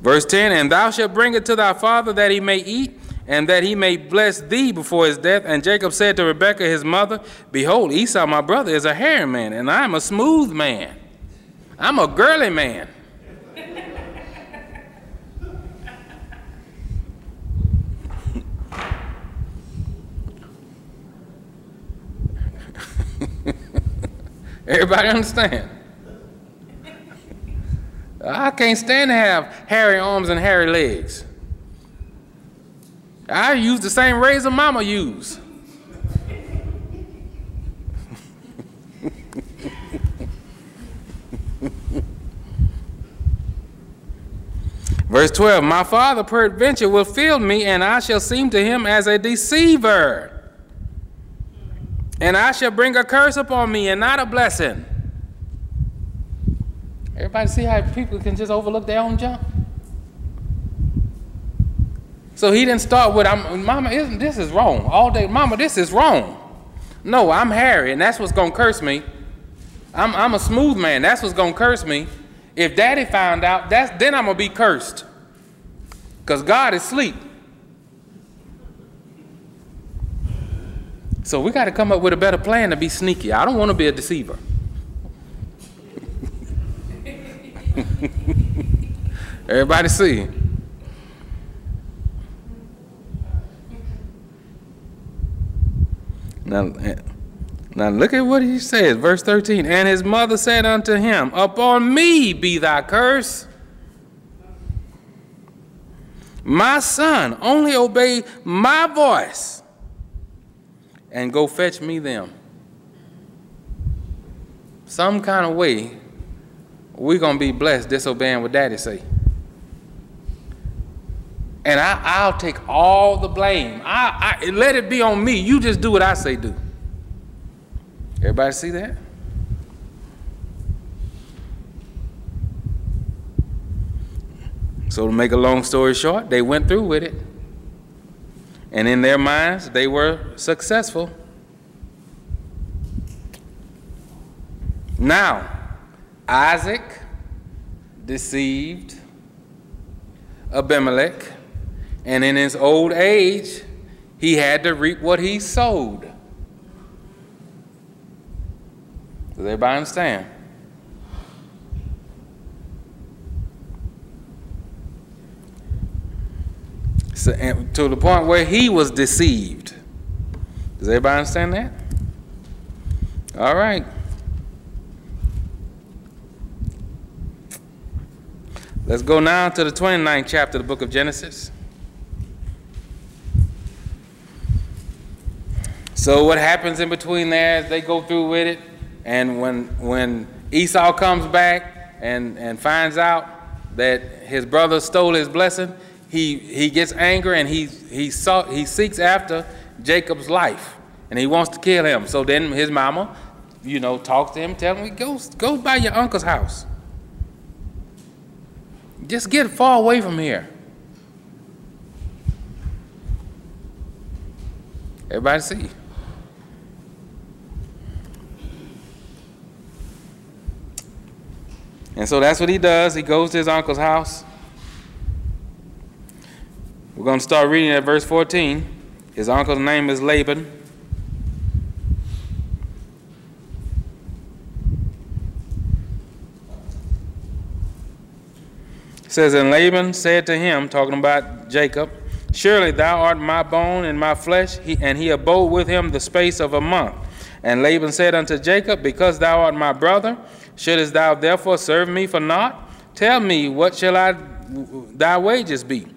Verse 10 And thou shalt bring it to thy father that he may eat, and that he may bless thee before his death. And Jacob said to Rebekah his mother, Behold, Esau my brother is a hairy man, and I am a smooth man. I'm a girly man. Everybody understand? I can't stand to have hairy arms and hairy legs. I use the same razor mama used. Verse 12 My father peradventure will fill me, and I shall seem to him as a deceiver. And I shall bring a curse upon me and not a blessing. Everybody see how people can just overlook their own junk? So he didn't start with, I'm, Mama, isn't this is wrong. All day, Mama, this is wrong. No, I'm hairy, and that's what's going to curse me. I'm, I'm a smooth man. That's what's going to curse me. If daddy found out, that's, then I'm going to be cursed. Because God is asleep. So we got to come up with a better plan to be sneaky. I don't want to be a deceiver. [LAUGHS] Everybody see? Now, now look at what he says, verse 13. And his mother said unto him, Upon me be thy curse. My son, only obey my voice and go fetch me them. Some kind of way, we're going to be blessed disobeying what daddy say. And I, will take all the blame. I, I, let it be on me. You just do what I say do. Everybody see that? So, to make a long story short, they went through with it. And in their minds, they were successful. Now, Isaac deceived Abimelech, and in his old age, he had to reap what he sowed. Does everybody understand? So, to the point where he was deceived. Does everybody understand that? All right. Let's go now to the 29th chapter of the book of Genesis. So what happens in between there as they go through with it, and when when Esau comes back and, and finds out that his brother stole his blessing, he, he gets angry and he, he, saw, he seeks after Jacob's life and he wants to kill him. So then his mama, you know, talks to him, tell him, go, go by your uncle's house. Just get far away from here. Everybody see? And so that's what he does. He goes to his uncle's house. We're going to start reading at verse 14. His uncle's name is Laban. It says, And Laban said to him, talking about Jacob, Surely thou art my bone and my flesh. He, and he abode with him the space of a month. And Laban said unto Jacob, Because thou art my brother, shouldest thou therefore serve me for naught? Tell me, what shall I thy wages be?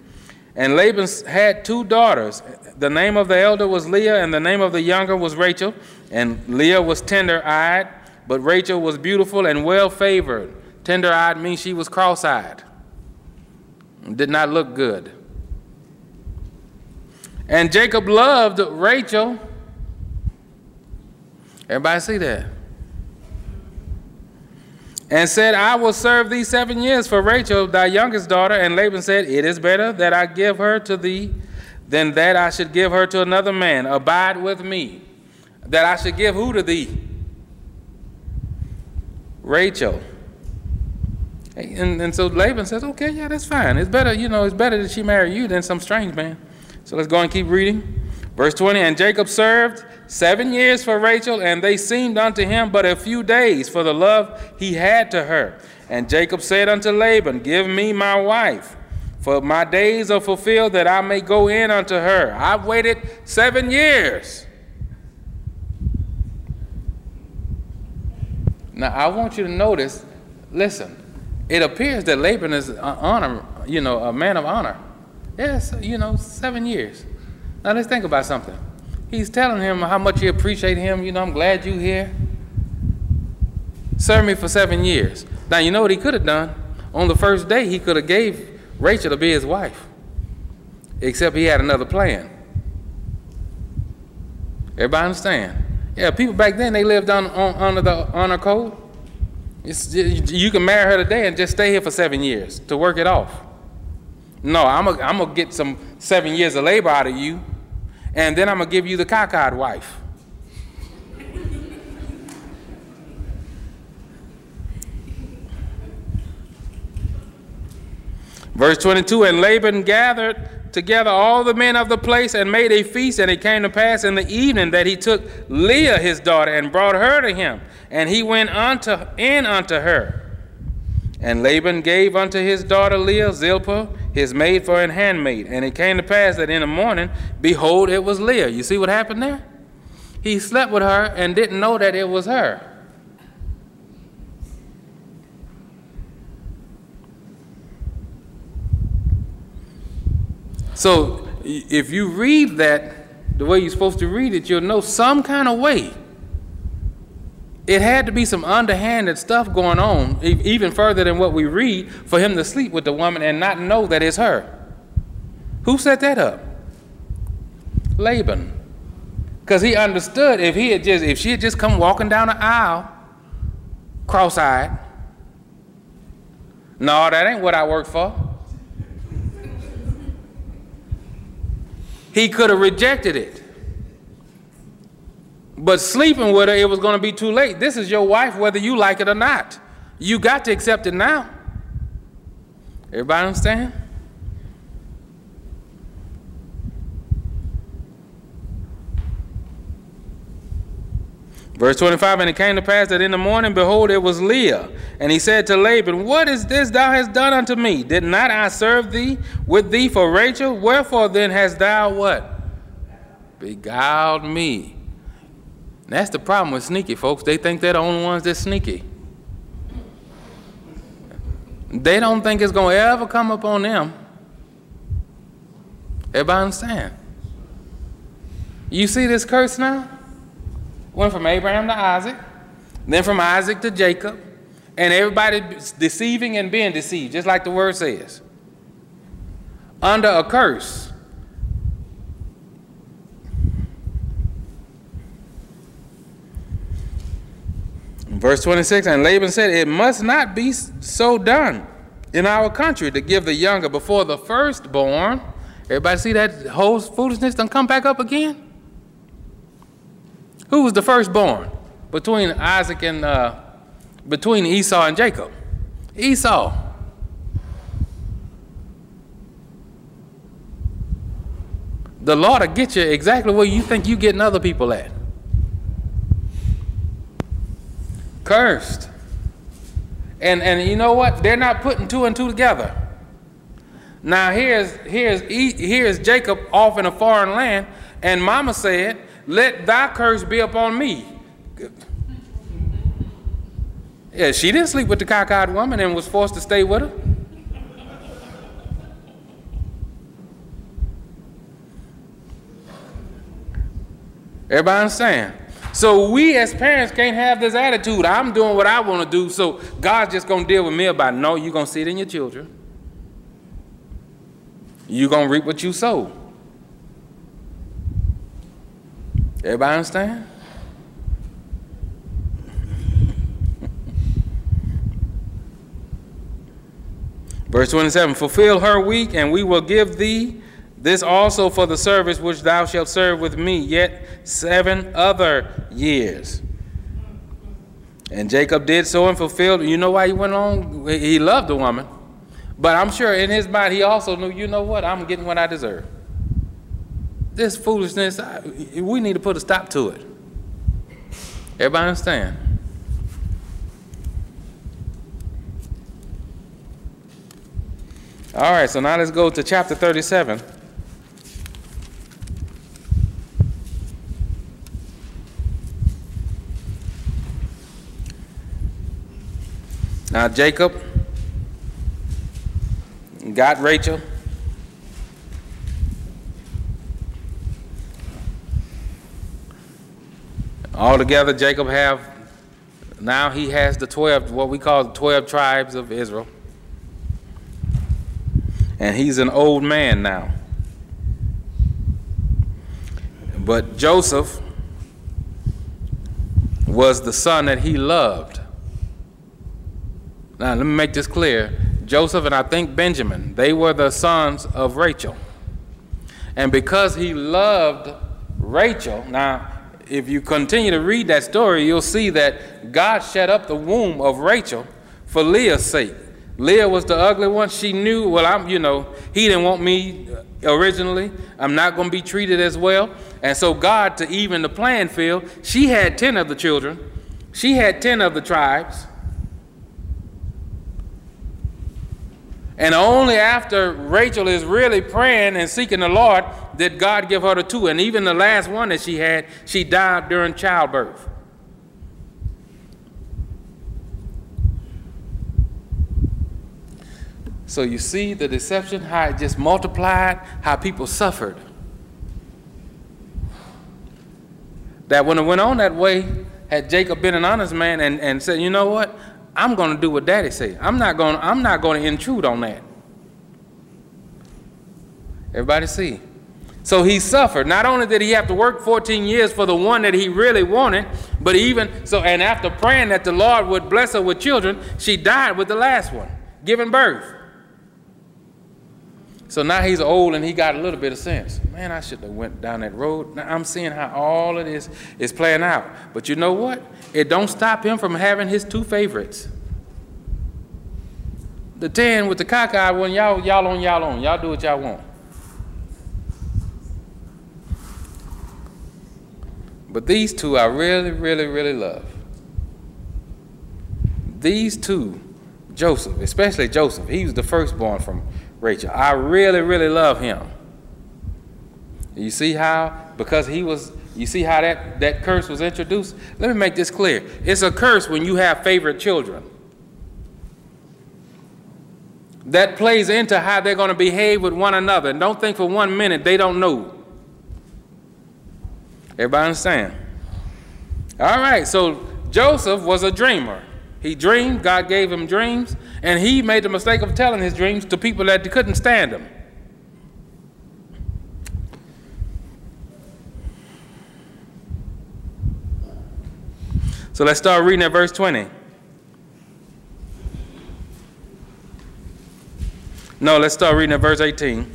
And Laban had two daughters. The name of the elder was Leah, and the name of the younger was Rachel. And Leah was tender eyed, but Rachel was beautiful and well favored. Tender eyed means she was cross eyed, did not look good. And Jacob loved Rachel. Everybody see that? And said, I will serve thee seven years for Rachel, thy youngest daughter. And Laban said, It is better that I give her to thee than that I should give her to another man. Abide with me. That I should give who to thee? Rachel. And, and so Laban says, Okay, yeah, that's fine. It's better, you know, it's better that she marry you than some strange man. So let's go and keep reading. Verse 20 And Jacob served seven years for Rachel, and they seemed unto him but a few days for the love he had to her. And Jacob said unto Laban, Give me my wife, for my days are fulfilled that I may go in unto her. I've waited seven years. Now I want you to notice, listen, it appears that Laban is an honor, you know, a man of honor. Yes, you know, seven years. Now let's think about something. He's telling him how much he appreciates him. You know, I'm glad you're here. Serve me for seven years. Now, you know what he could have done? On the first day, he could have gave Rachel to be his wife. Except he had another plan. Everybody understand? Yeah, people back then, they lived on, on under the honor code. It's, you can marry her today and just stay here for seven years to work it off. No, I'm to get some seven years of labor out of you and then I'm going to give you the cockeyed wife. Verse 22 And Laban gathered together all the men of the place and made a feast. And it came to pass in the evening that he took Leah his daughter and brought her to him. And he went unto, in unto her. And Laban gave unto his daughter Leah Zilpah, his maid, for an handmaid. And it came to pass that in the morning, behold, it was Leah. You see what happened there? He slept with her and didn't know that it was her. So if you read that the way you're supposed to read it, you'll know some kind of way. It had to be some underhanded stuff going on, even further than what we read, for him to sleep with the woman and not know that it's her. Who set that up? Laban. Because he understood if he had just if she had just come walking down the aisle, cross-eyed. No, that ain't what I work for. he could have rejected it. But sleeping with her, it was going to be too late. This is your wife, whether you like it or not. You got to accept it now. Everybody understand? Verse 25, and it came to pass that in the morning, behold, it was Leah. And he said to Laban, What is this thou hast done unto me? Did not I serve thee with thee for Rachel? Wherefore then hast thou what? Beguiled me. And that's the problem with sneaky folks. They think they're the only ones that's sneaky. They don't think it's going to ever come upon them. Everybody understand? You see this curse now? Went from Abraham to Isaac, then from Isaac to Jacob, and everybody deceiving and being deceived, just like the word says. Under a curse. Verse 26 And Laban said, It must not be so done in our country to give the younger before the firstborn. Everybody see that whole foolishness done come back up again? Who was the firstborn between Isaac and uh, between Esau and Jacob? Esau. The Lord will get you exactly where you think you getting other people at. Cursed. And and you know what? They're not putting two and two together. Now here's here's here's Jacob off in a foreign land, and Mama said, let thy curse be upon me. [LAUGHS] Yeah, she didn't sleep with the cockeyed woman and was forced to stay with her. Everybody understand? So we as parents can't have this attitude. I'm doing what I want to do, so God's just gonna deal with me about. No, you're gonna see it in your children. You're gonna reap what you sow. Everybody understand? [LAUGHS] Verse 27 Fulfill her week, and we will give thee this also for the service which thou shalt serve with me yet seven other years. And Jacob did so and fulfilled. You know why he went on? He loved the woman. But I'm sure in his mind he also knew, you know what? I'm getting what I deserve this foolishness, we need to put a stop to it. Everybody understand? All right, so now let's go to chapter 37. Now, Jacob got Rachel. Altogether, Jacob have now he has the 12, what we call the 12 tribes of Israel. And he's an old man now. But Joseph was the son that he loved. Now, let me make this clear. Joseph and I think Benjamin, they were the sons of Rachel. And because he loved Rachel, now if you continue to read that story, you'll see that God shut up the womb of Rachel for Leah's sake. Leah was the ugly one. She knew, well, I'm, you know, he didn't want me uh, originally. I'm not going to be treated as well. And so, God, to even the playing field, she had 10 of the children, she had 10 of the tribes. And only after Rachel is really praying and seeking the Lord did God give her the two. And even the last one that she had, she died during childbirth. So you see the deception, how it just multiplied, how people suffered. That when it went on that way, had Jacob been an honest man and, and said, you know what? I'm going to do what daddy say. I'm not going I'm not going to intrude on that. Everybody see? So he suffered. Not only did he have to work 14 years for the one that he really wanted, but even so and after praying that the Lord would bless her with children, she died with the last one, giving birth. So now he's old and he got a little bit of sense. Man, I should have went down that road. Now I'm seeing how all of this is playing out. But you know what? It don't stop him from having his two favorites. The 10 with the cockeyed one, y'all, y'all on, y'all on. Y'all do what y'all want. But these two I really, really, really love. These two, Joseph, especially Joseph, he was the firstborn from Rachel. I really, really love him. You see how, because he was, you see how that, that curse was introduced? Let me make this clear. It's a curse when you have favorite children. That plays into how they're going to behave with one another. And don't think for one minute they don't know. Everybody understand? All right, so Joseph was a dreamer. He dreamed, God gave him dreams, and he made the mistake of telling his dreams to people that couldn't stand him. So let's start reading at verse 20. No, let's start reading at verse 18. It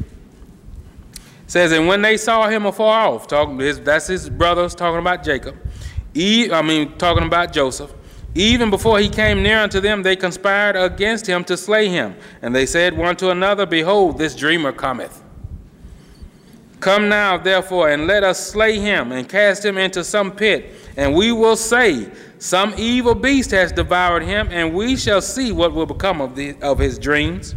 says, And when they saw him afar off, talking, that's his brothers talking about Jacob, I mean, talking about Joseph, even before he came near unto them, they conspired against him to slay him. And they said one to another, Behold, this dreamer cometh. Come now, therefore, and let us slay him and cast him into some pit. And we will say, Some evil beast has devoured him, and we shall see what will become of, the, of his dreams.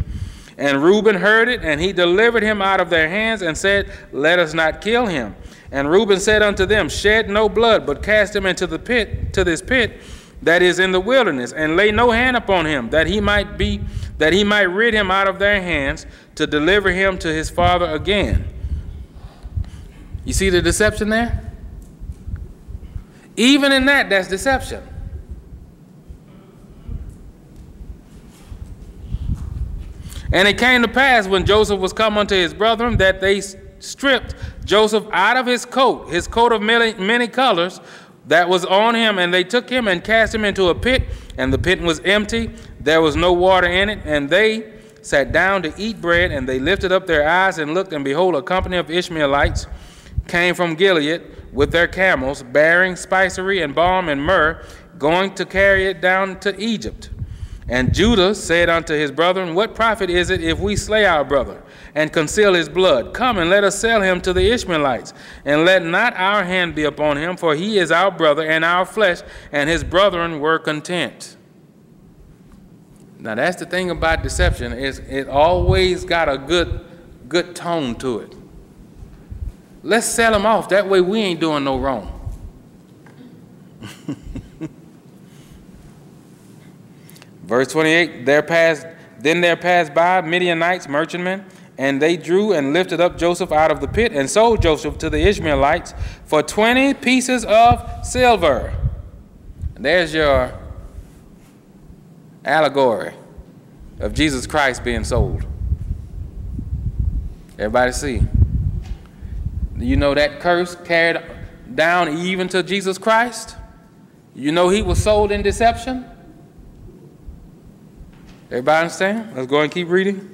And Reuben heard it, and he delivered him out of their hands, and said, Let us not kill him. And Reuben said unto them, Shed no blood, but cast him into the pit, to this pit that is in the wilderness, and lay no hand upon him, that he might be that he might rid him out of their hands to deliver him to his father again. You see the deception there? Even in that, that's deception. And it came to pass when Joseph was come unto his brethren that they stripped Joseph out of his coat, his coat of many, many colors, that was on him, and they took him and cast him into a pit, and the pit was empty, there was no water in it, and they sat down to eat bread, and they lifted up their eyes and looked, and behold, a company of Ishmaelites came from Gilead with their camels, bearing spicery and balm and myrrh, going to carry it down to Egypt. And Judah said unto his brethren, What profit is it if we slay our brother? and conceal his blood. Come and let us sell him to the Ishmaelites, and let not our hand be upon him, for he is our brother and our flesh, and his brethren were content. Now that's the thing about deception is it always got a good good tone to it. Let's sell him off. That way we ain't doing no wrong. [LAUGHS] Verse 28, there passed then there passed by Midianites, merchantmen, and they drew and lifted up Joseph out of the pit and sold Joseph to the Ishmaelites for 20 pieces of silver. There's your allegory of Jesus Christ being sold. Everybody see? You know that curse carried down even to Jesus Christ? You know he was sold in deception? Everybody understand? Let's go and keep reading.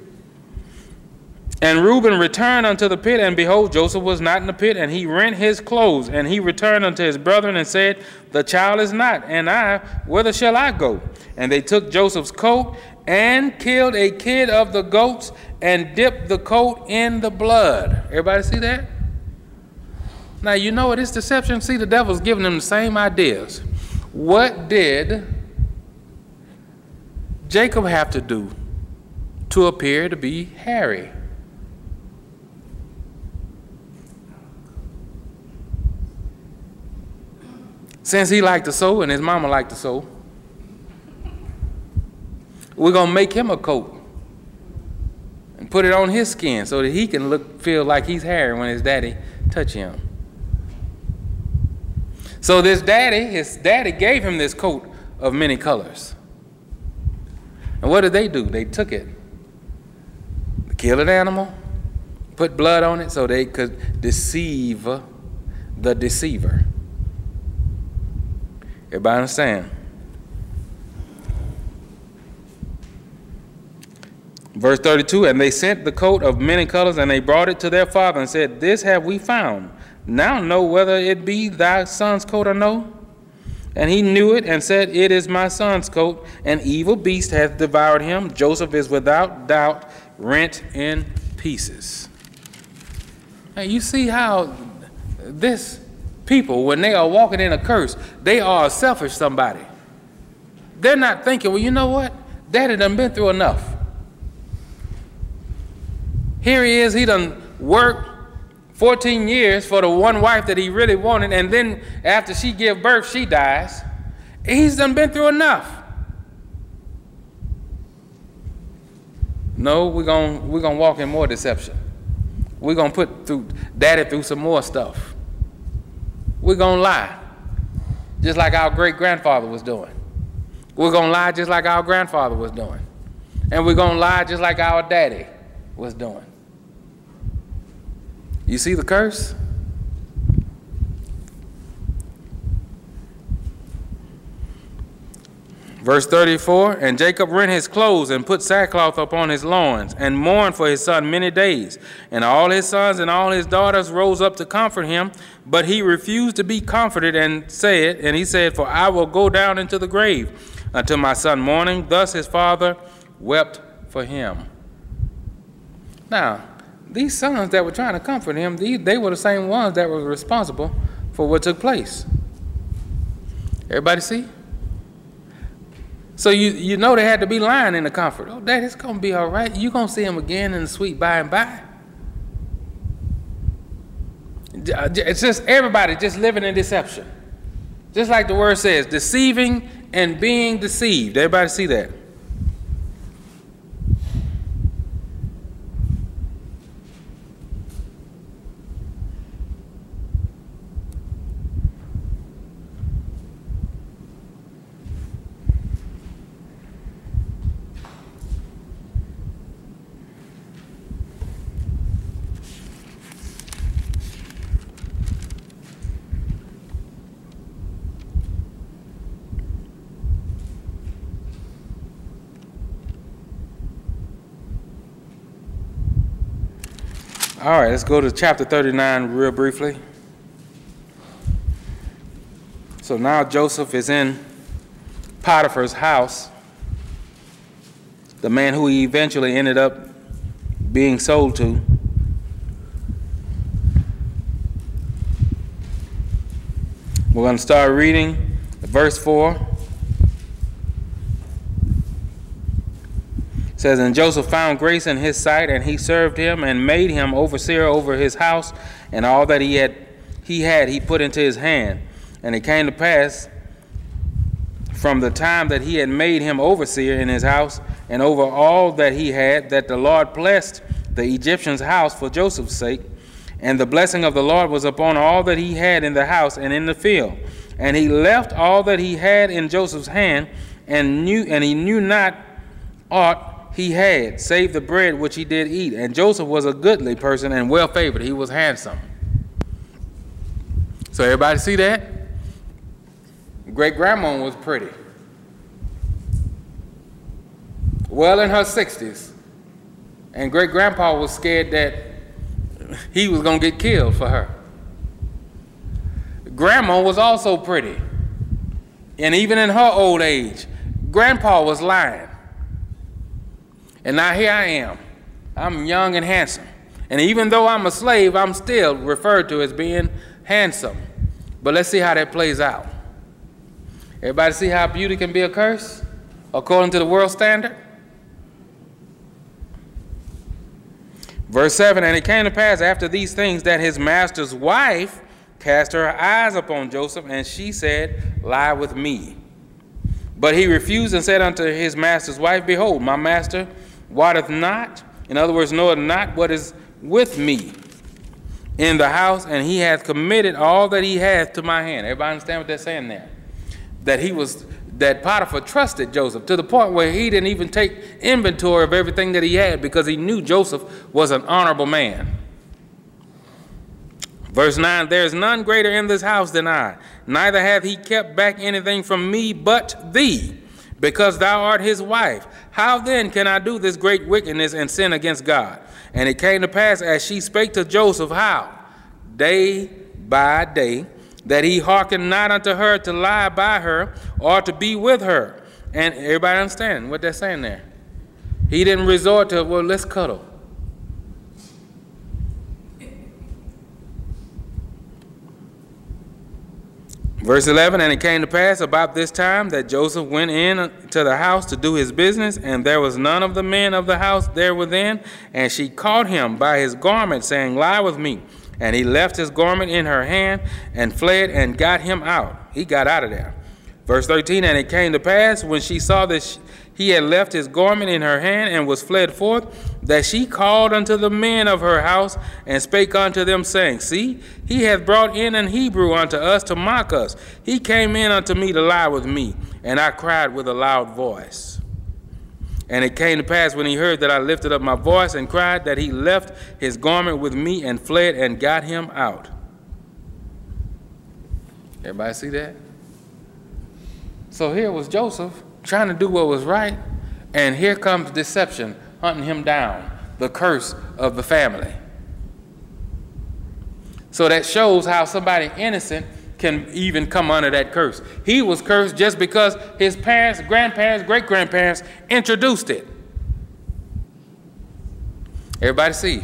And Reuben returned unto the pit, and behold, Joseph was not in the pit, and he rent his clothes. And he returned unto his brethren and said, The child is not, and I, whither shall I go? And they took Joseph's coat and killed a kid of the goats and dipped the coat in the blood. Everybody see that? Now, you know what this deception? See, the devil's giving them the same ideas. What did Jacob have to do to appear to be hairy? Since he liked to sew and his mama liked to sew, we're going to make him a coat and put it on his skin so that he can look feel like he's hairy when his daddy touch him. So this daddy, his daddy gave him this coat of many colors. And what did they do? They took it, killed an animal, put blood on it so they could deceive the deceiver. Everybody understand? Verse 32 And they sent the coat of many colors, and they brought it to their father, and said, This have we found. Now know whether it be thy son's coat or no. And he knew it, and said, It is my son's coat. An evil beast hath devoured him. Joseph is without doubt rent in pieces. Now you see how this people, when they are walking in a curse, they are a selfish somebody. They're not thinking, well, you know what? Daddy done been through enough. Here he is, he done worked 14 years for the one wife that he really wanted, and then after she give birth, she dies. He's done been through enough. No, we're gonna we're gonna walk in more deception. We're gonna put through daddy through some more stuff we're going to lie, just like our great grandfather was doing. We're going to lie just like our grandfather was doing. And we're going to lie just like our daddy was doing. You see the curse? Verse 34 And Jacob rent his clothes and put sackcloth upon his loins and mourned for his son many days. And all his sons and all his daughters rose up to comfort him, but he refused to be comforted and said, And he said, For I will go down into the grave until my son mourning. Thus his father wept for him. Now, these sons that were trying to comfort him, they were the same ones that were responsible for what took place. Everybody see? So you, you know they had to be lying in the comfort. Oh, Dad, it's going to be all right. You're going to see him again in the sweet by and by. Uh, it's just everybody just living in deception. Just like the word says, deceiving and being deceived. Everybody see that? All right, let's go to chapter 39 real briefly. So now Joseph is in Potiphar's house, the man who he eventually ended up being sold to. We're going to start reading verse 4. Says, And Joseph found grace in his sight, and he served him and made him overseer over his house, and all that he had he had he put into his hand. And it came to pass from the time that he had made him overseer in his house and over all that he had, that the Lord blessed the Egyptian's house for Joseph's sake. And the blessing of the Lord was upon all that he had in the house and in the field. And he left all that he had in Joseph's hand, and knew and he knew not aught he had, save the bread which he did eat. And Joseph was a goodly person and well favored. He was handsome. So everybody see that? Great grandma was pretty. Well in her 60s. And great grandpa was scared that he was going to get killed for her. Grandma was also pretty. And even in her old age, grandpa was lying. And now here I am. I'm young and handsome. And even though I'm a slave, I'm still referred to as being handsome. But let's see how that plays out. Everybody see how beauty can be a curse according to the world standard? Verse 7 And it came to pass after these things that his master's wife cast her eyes upon Joseph, and she said, Lie with me. But he refused and said unto his master's wife, Behold, my master wotteth not, in other words, knoweth not what is with me in the house, and he hath committed all that he hath to my hand. Everybody understand what they're saying there? That he was that Potiphar trusted Joseph to the point where he didn't even take inventory of everything that he had because he knew Joseph was an honorable man. Verse 9 There is none greater in this house than I, neither hath he kept back anything from me but thee, because thou art his wife. How then can I do this great wickedness and sin against God? And it came to pass as she spake to Joseph, how? Day by day that he hearkened not unto her to lie by her or to be with her. And everybody understand what they're saying there. He didn't resort to, well, let's cuddle. Verse 11 And it came to pass about this time that Joseph went in to the house to do his business, and there was none of the men of the house there within. And she caught him by his garment, saying, Lie with me. And he left his garment in her hand and fled and got him out. He got out of there. Verse 13 And it came to pass when she saw that he had left his garment in her hand and was fled forth, that she called unto the men of her house and spake unto them, saying, See, he hath brought in an Hebrew unto us to mock us. He came in unto me to lie with me, and I cried with a loud voice. And it came to pass when he heard that I lifted up my voice and cried that he left his garment with me and fled and got him out. Everybody see that? So here was Joseph trying to do what was right, and here comes deception hunting him down, the curse of the family. So that shows how somebody innocent can even come under that curse. He was cursed just because his parents, grandparents, great grandparents introduced it. Everybody see?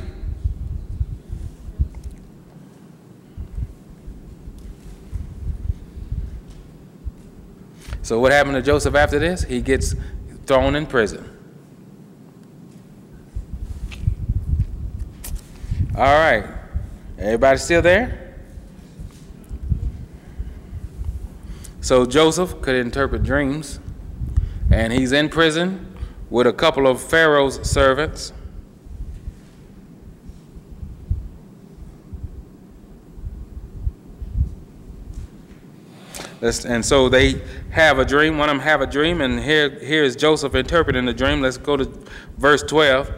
So, what happened to Joseph after this? He gets thrown in prison. All right. Everybody still there? So Joseph could interpret dreams, and he's in prison with a couple of Pharaoh's servants. and so they have a dream. One of them have a dream, and here, here is Joseph interpreting the dream. Let's go to verse 12.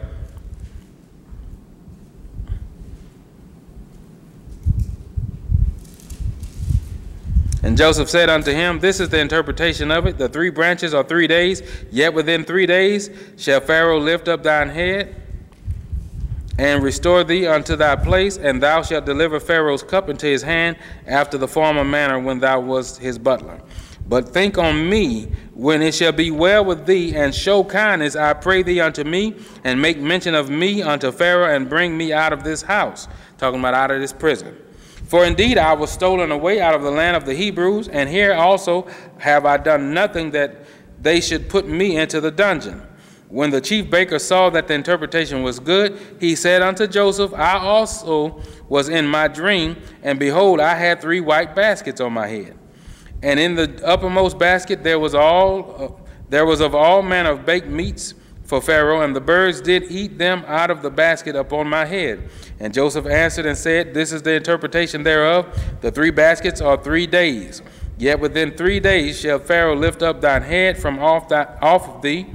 And Joseph said unto him, This is the interpretation of it. The three branches are three days, yet within three days shall Pharaoh lift up thine head and restore thee unto thy place, and thou shalt deliver Pharaoh's cup into his hand after the former manner when thou wast his butler. But think on me when it shall be well with thee, and show kindness, I pray thee, unto me, and make mention of me unto Pharaoh, and bring me out of this house. Talking about out of this prison. For indeed I was stolen away out of the land of the Hebrews, and here also have I done nothing that they should put me into the dungeon. When the chief baker saw that the interpretation was good, he said unto Joseph, I also was in my dream, and behold, I had three white baskets on my head. And in the uppermost basket there was all uh, there was of all manner of baked meats for Pharaoh, and the birds did eat them out of the basket upon my head. And Joseph answered and said, This is the interpretation thereof. The three baskets are three days. Yet within three days shall Pharaoh lift up thine head from off, thy, off of thee,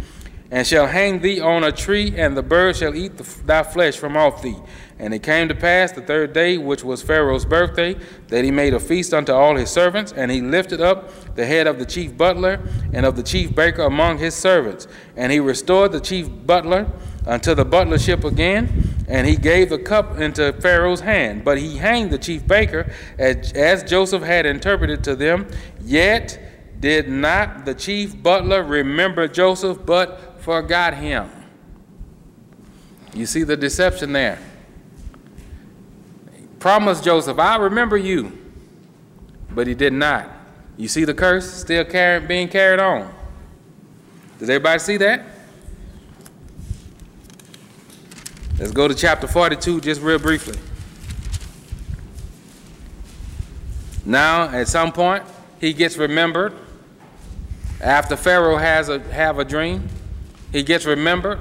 and shall hang thee on a tree, and the birds shall eat the, thy flesh from off thee. And it came to pass the third day, which was Pharaoh's birthday, that he made a feast unto all his servants, and he lifted up the head of the chief butler and of the chief baker among his servants. And he restored the chief butler unto the butlership again, and he gave the cup into Pharaoh's hand. But he hanged the chief baker, as, as Joseph had interpreted to them. Yet did not the chief butler remember Joseph, but forgot him. You see the deception there. Promised Joseph, I remember you, but he did not. You see the curse still being carried on. Does everybody see that? Let's go to chapter 42 just real briefly. Now, at some point, he gets remembered. After Pharaoh has a, have a dream, he gets remembered,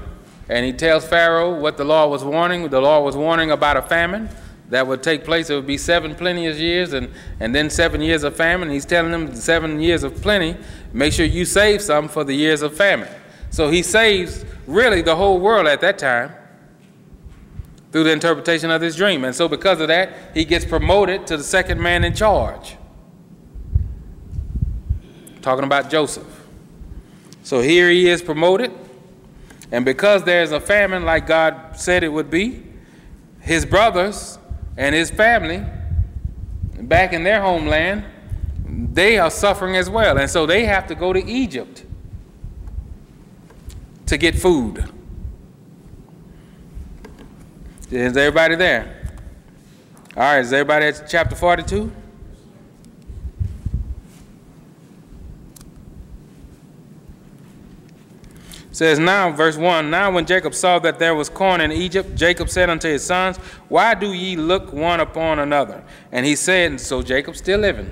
and he tells Pharaoh what the law was warning. The law was warning about a famine that would take place. It would be seven plenteous years and, and then seven years of famine. He's telling them seven years of plenty, make sure you save some for the years of famine. So he saves really the whole world at that time through the interpretation of this dream. And so, because of that, he gets promoted to the second man in charge. Talking about Joseph. So, here he is promoted. And because there's a famine like God said it would be, his brothers and his family back in their homeland, they are suffering as well. And so they have to go to Egypt to get food. Is everybody there? All right, is everybody at chapter 42? Says now verse 1 now when jacob saw that there was corn in egypt jacob said unto his sons why do ye look one upon another and he said so jacob still living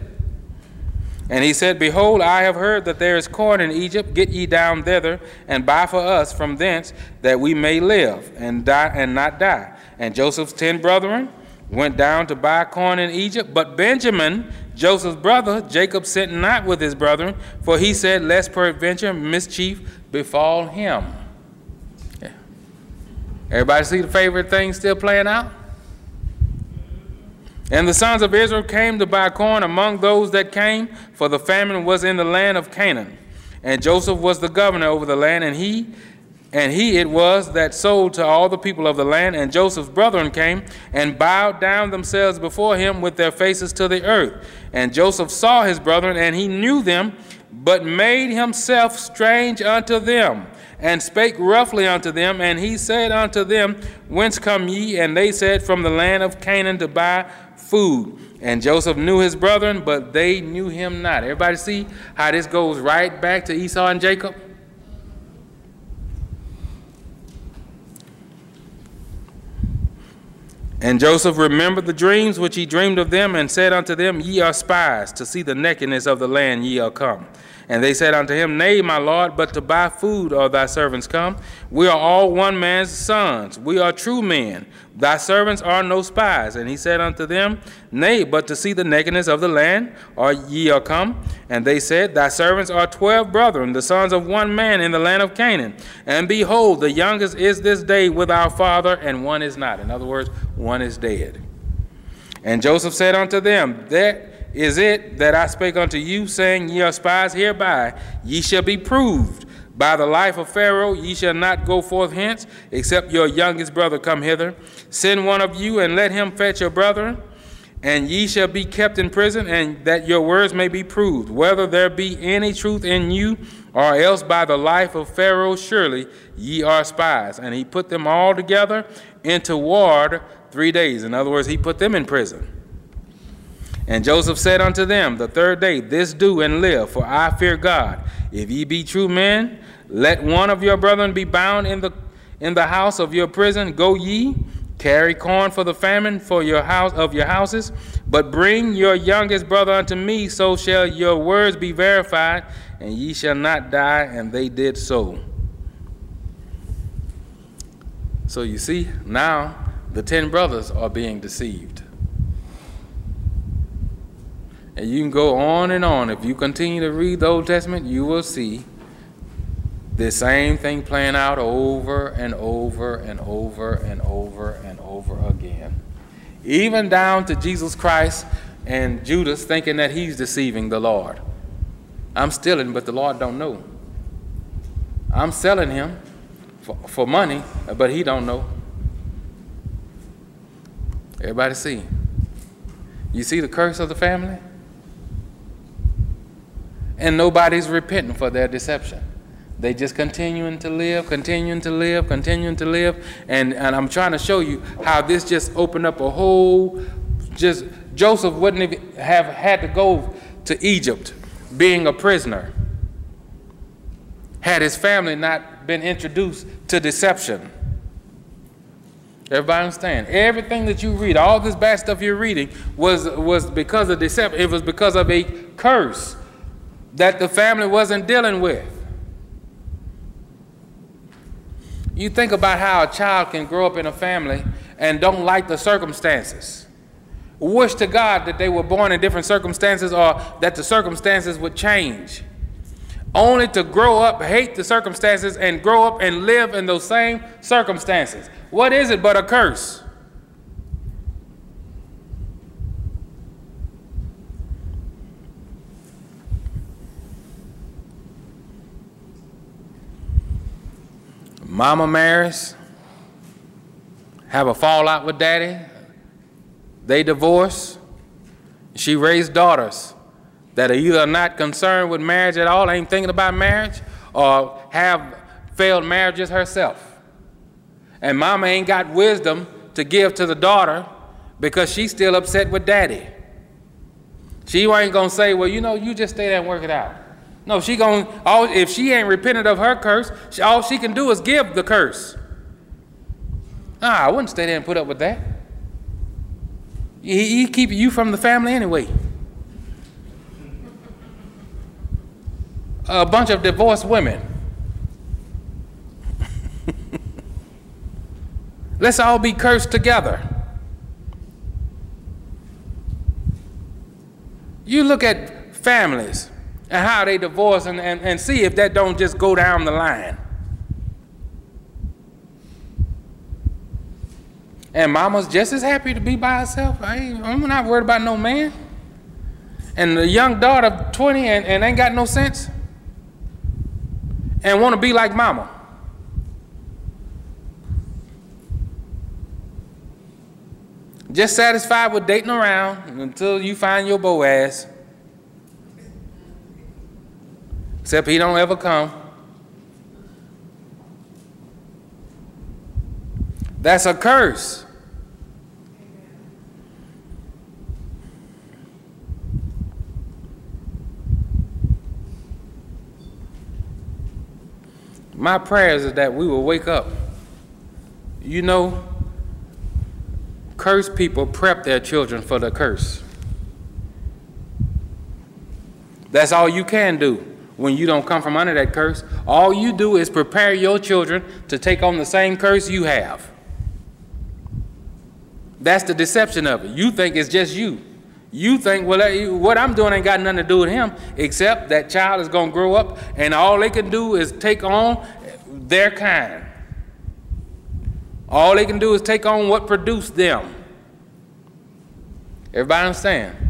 and he said, Behold, I have heard that there is corn in Egypt. Get ye down thither and buy for us from thence, that we may live and die and not die. And Joseph's ten brethren went down to buy corn in Egypt. But Benjamin, Joseph's brother, Jacob sent not with his brethren, for he said, Lest peradventure mischief befall him. Yeah. Everybody see the favorite thing still playing out? And the sons of Israel came to buy corn among those that came, for the famine was in the land of Canaan. And Joseph was the governor over the land, and he and he it was that sold to all the people of the land. And Joseph's brethren came and bowed down themselves before him with their faces to the earth. And Joseph saw his brethren, and he knew them, but made himself strange unto them and spake roughly unto them. And he said unto them, Whence come ye? And they said, From the land of Canaan to buy food. And Joseph knew his brethren, but they knew him not. Everybody see how this goes right back to Esau and Jacob? And Joseph remembered the dreams which he dreamed of them, and said unto them, Ye are spies, to see the nakedness of the land ye are come. And they said unto him, Nay, my lord, but to buy food are thy servants come. We are all one man's sons. We are true men. Thy servants are no spies. And he said unto them, Nay, but to see the nakedness of the land are ye are come. And they said, Thy servants are twelve brethren, the sons of one man in the land of Canaan. And behold, the youngest is this day with our father, and one is not. In other words, one is dead. And Joseph said unto them, That is it that I spake unto you, saying, Ye are spies hereby, ye shall be proved. By the life of Pharaoh, ye shall not go forth hence, except your youngest brother come hither. Send one of you, and let him fetch your brother, and ye shall be kept in prison, and that your words may be proved, whether there be any truth in you, or else by the life of Pharaoh, surely ye are spies. And he put them all together into ward three days. In other words, he put them in prison. And Joseph said unto them the third day, This do and live, for I fear God. If ye be true men, let one of your brethren be bound in the in the house of your prison. Go ye, carry corn for the famine for your house of your houses, but bring your youngest brother unto me, so shall your words be verified, and ye shall not die. And they did so. So you see, now the ten brothers are being deceived. And you can go on and on. If you continue to read the Old Testament, you will see the same thing playing out over and over and over and over and over again. Even down to Jesus Christ and Judas thinking that he's deceiving the Lord. I'm stealing, but the Lord don't know. I'm selling him for, for money, but he don't know. Everybody see? You see the curse of the family? And nobody's repenting for their deception. They just continuing to live, continuing to live, continuing to live. And, and I'm trying to show you how this just opened up a whole, just, Joseph wouldn't have had to go to Egypt being a prisoner had his family not been introduced to deception. Everybody understand? Everything that you read, all this bad stuff you're reading, was, was because of deception. It was because of a curse that the family wasn't dealing with. You think about how a child can grow up in a family and don't like the circumstances. Wish to God that they were born in different circumstances or that the circumstances would change. Only to grow up, hate the circumstances, and grow up and live in those same circumstances. What is it but a curse? Mama marries, have a fallout with daddy, they divorce, she raised daughters that are either not concerned with marriage at all, ain't thinking about marriage, or have failed marriages herself. And mama ain't got wisdom to give to the daughter because she's still upset with daddy. She ain't gonna say, well, you know, you just stay there and work it out. No, she gonna all if she ain't repented of her curse, she, all she can do is give the curse. Ah, I wouldn't stay there and put up with that. He, he keep you from the family anyway. A bunch of divorced women. [LAUGHS] Let's all be cursed together. You look at families and how they divorce and, and, and see if that don't just go down the line. And mama's just as happy to be by herself. I am not worried about no man. And the young daughter, 20, and, and ain't got no sense, and want to be like mama. Just satisfied with dating around until you find your Boaz. Except he don't ever come. That's a curse. My prayers is that we will wake up. You know, cursed people prep their children for the curse. That's all you can do when you don't come from under that curse. All you do is prepare your children to take on the same curse you have. That's the deception of it. You think it's just you. You think, well, what I'm doing ain't got nothing to do with him, except that child is going to grow up and all they can do is take on their kind. All they can do is take on what produced them. Everybody understand?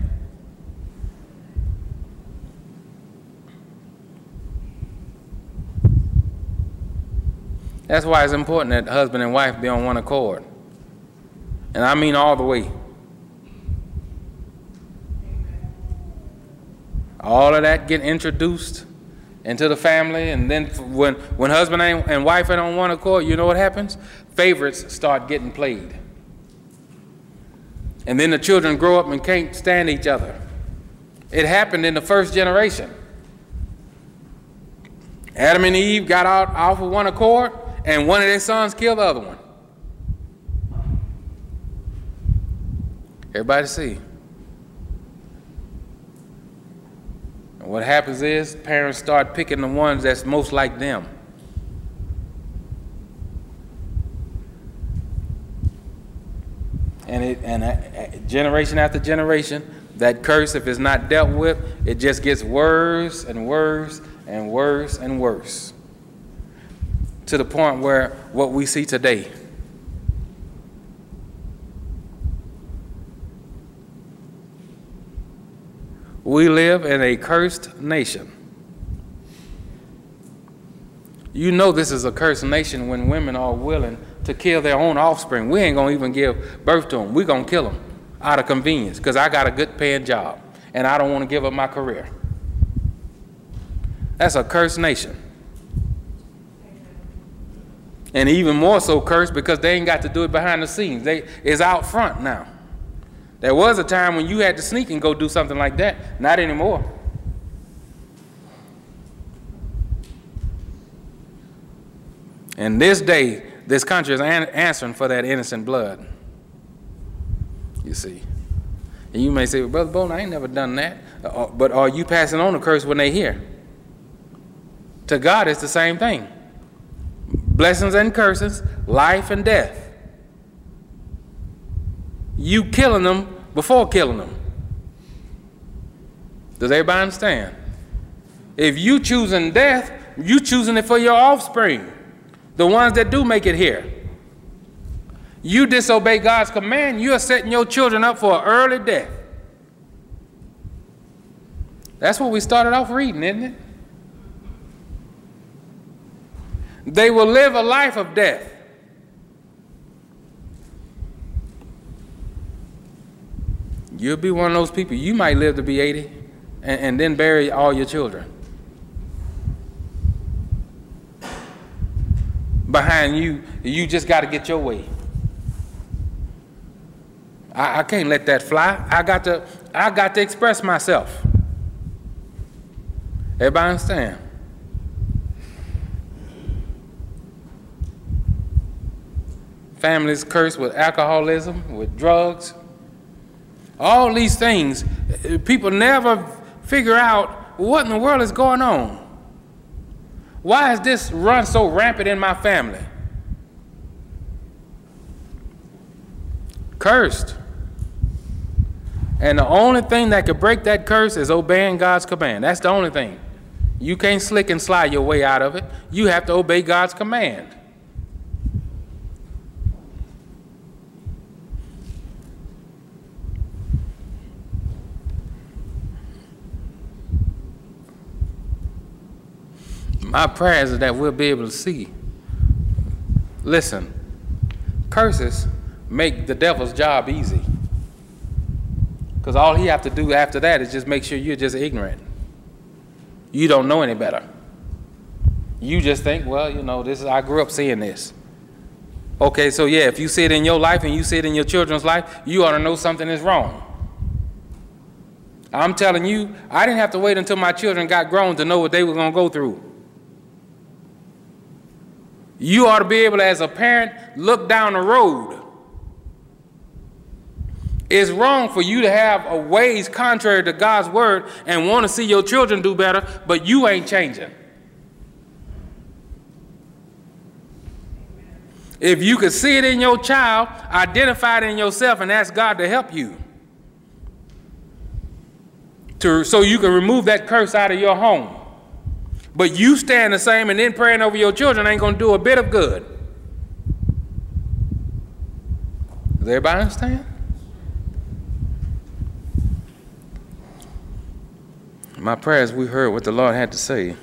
That's why it's important that husband and wife be on one accord. And I mean all the way. All of that get introduced into the family, and then when, when husband and wife ain't on one accord, you know what happens? Favorites start getting played. And then the children grow up and can't stand each other. It happened in the first generation. Adam and Eve got out off of one accord, and one of their sons killed the other one. Everybody see. And what happens is parents start picking the ones that's most like them. And it and uh, generation after generation, that curse, if it's not dealt with, it just gets worse and worse and worse and worse. To the point where what we see today We live in a cursed nation. You know this is a cursed nation when women are willing to kill their own offspring. We ain't gonna even give birth to them. we gonna kill them out of convenience because I got a good paying job and I don't wanna give up my career. That's a cursed nation. And even more so cursed because they ain't got to do it behind the scenes. They is out front now. There was a time when you had to sneak and go do something like that. Not anymore. And this day, this country is an- answering for that innocent blood. You see. And you may say, well, Brother Bowden, I ain't never done that. Uh, but are you passing on the curse when they hear? To God, it's the same thing blessings and curses, life and death. You killing them before killing them. Does everybody understand? If you choosing death, you choosing it for your offspring, the ones that do make it here. You disobey God's command, you are setting your children up for an early death. That's what we started off reading, isn't it? They will live a life of death. You'll be one of those people. You might live to be 80 and, and then bury all your children. Behind you, you just got to get your way. I, I can't let that fly. I got to, I got to express myself. Everybody understand? Families cursed with alcoholism, with drugs. All these things, people never figure out what in the world is going on. Why has this run so rampant in my family? Cursed. And the only thing that could break that curse is obeying God's command. That's the only thing. You can't slick and slide your way out of it. You have to obey God's command. My prayer is that we'll be able to see. Listen, curses make the devil's job easy. Because all he have to do after that is just make sure you're just ignorant. You don't know any better. You just think, well, you know, this is I grew up seeing this. Okay, so yeah, if you see it in your life and you see it in your children's life, you ought to know something is wrong. I'm telling you, I didn't have to wait until my children got grown to know what they were going to go through. You ought to be able to, as a parent, look down the road. It's wrong for you to have a ways contrary to God's word and want to see your children do better, but you ain't changing. If you could see it in your child, identify it in yourself, and ask God to help you. To, so you can remove that curse out of your home. But you stand the same and then praying over your children ain't going to do a bit of good. Does everybody understand? My prayers, we heard what the Lord had to say.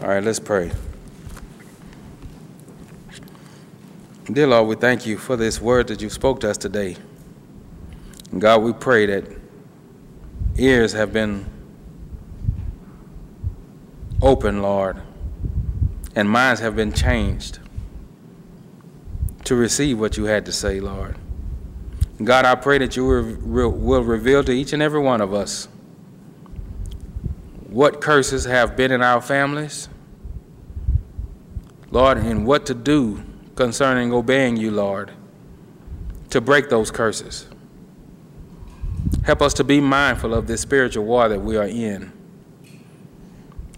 All right, let's pray. Dear Lord, we thank you for this word that you spoke to us today. God, we pray that ears have been open, Lord, and minds have been changed to receive what you had to say, Lord. God, I pray that you will reveal to each and every one of us what curses have been in our families, Lord, and what to do concerning obeying you, Lord, to break those curses. Help us to be mindful of this spiritual war that we are in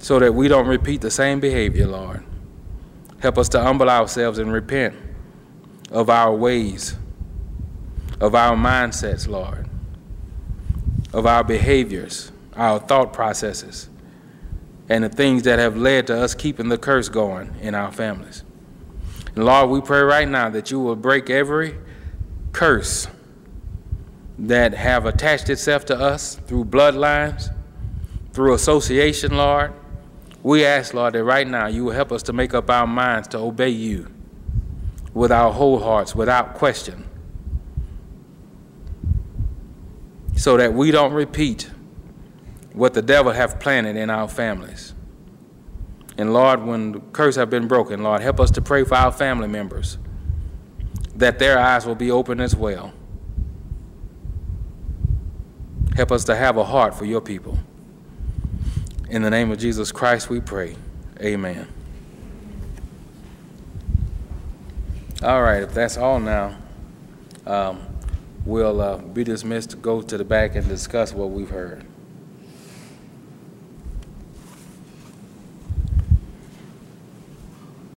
so that we don't repeat the same behavior, Lord. Help us to humble ourselves and repent of our ways, of our mindsets, Lord, of our behaviors, our thought processes, and the things that have led to us keeping the curse going in our families. Lord, we pray right now that you will break every curse that have attached itself to us through bloodlines, through association, Lord. We ask, Lord, that right now you will help us to make up our minds to obey you with our whole hearts, without question. so that we don't repeat what the devil have planted in our families. And Lord, when the curse have been broken, Lord, help us to pray for our family members that their eyes will be open as well. Help us to have a heart for your people. In the name of Jesus Christ, we pray. Amen. All right, if that's all now, um, we'll uh, be dismissed to go to the back and discuss what we've heard.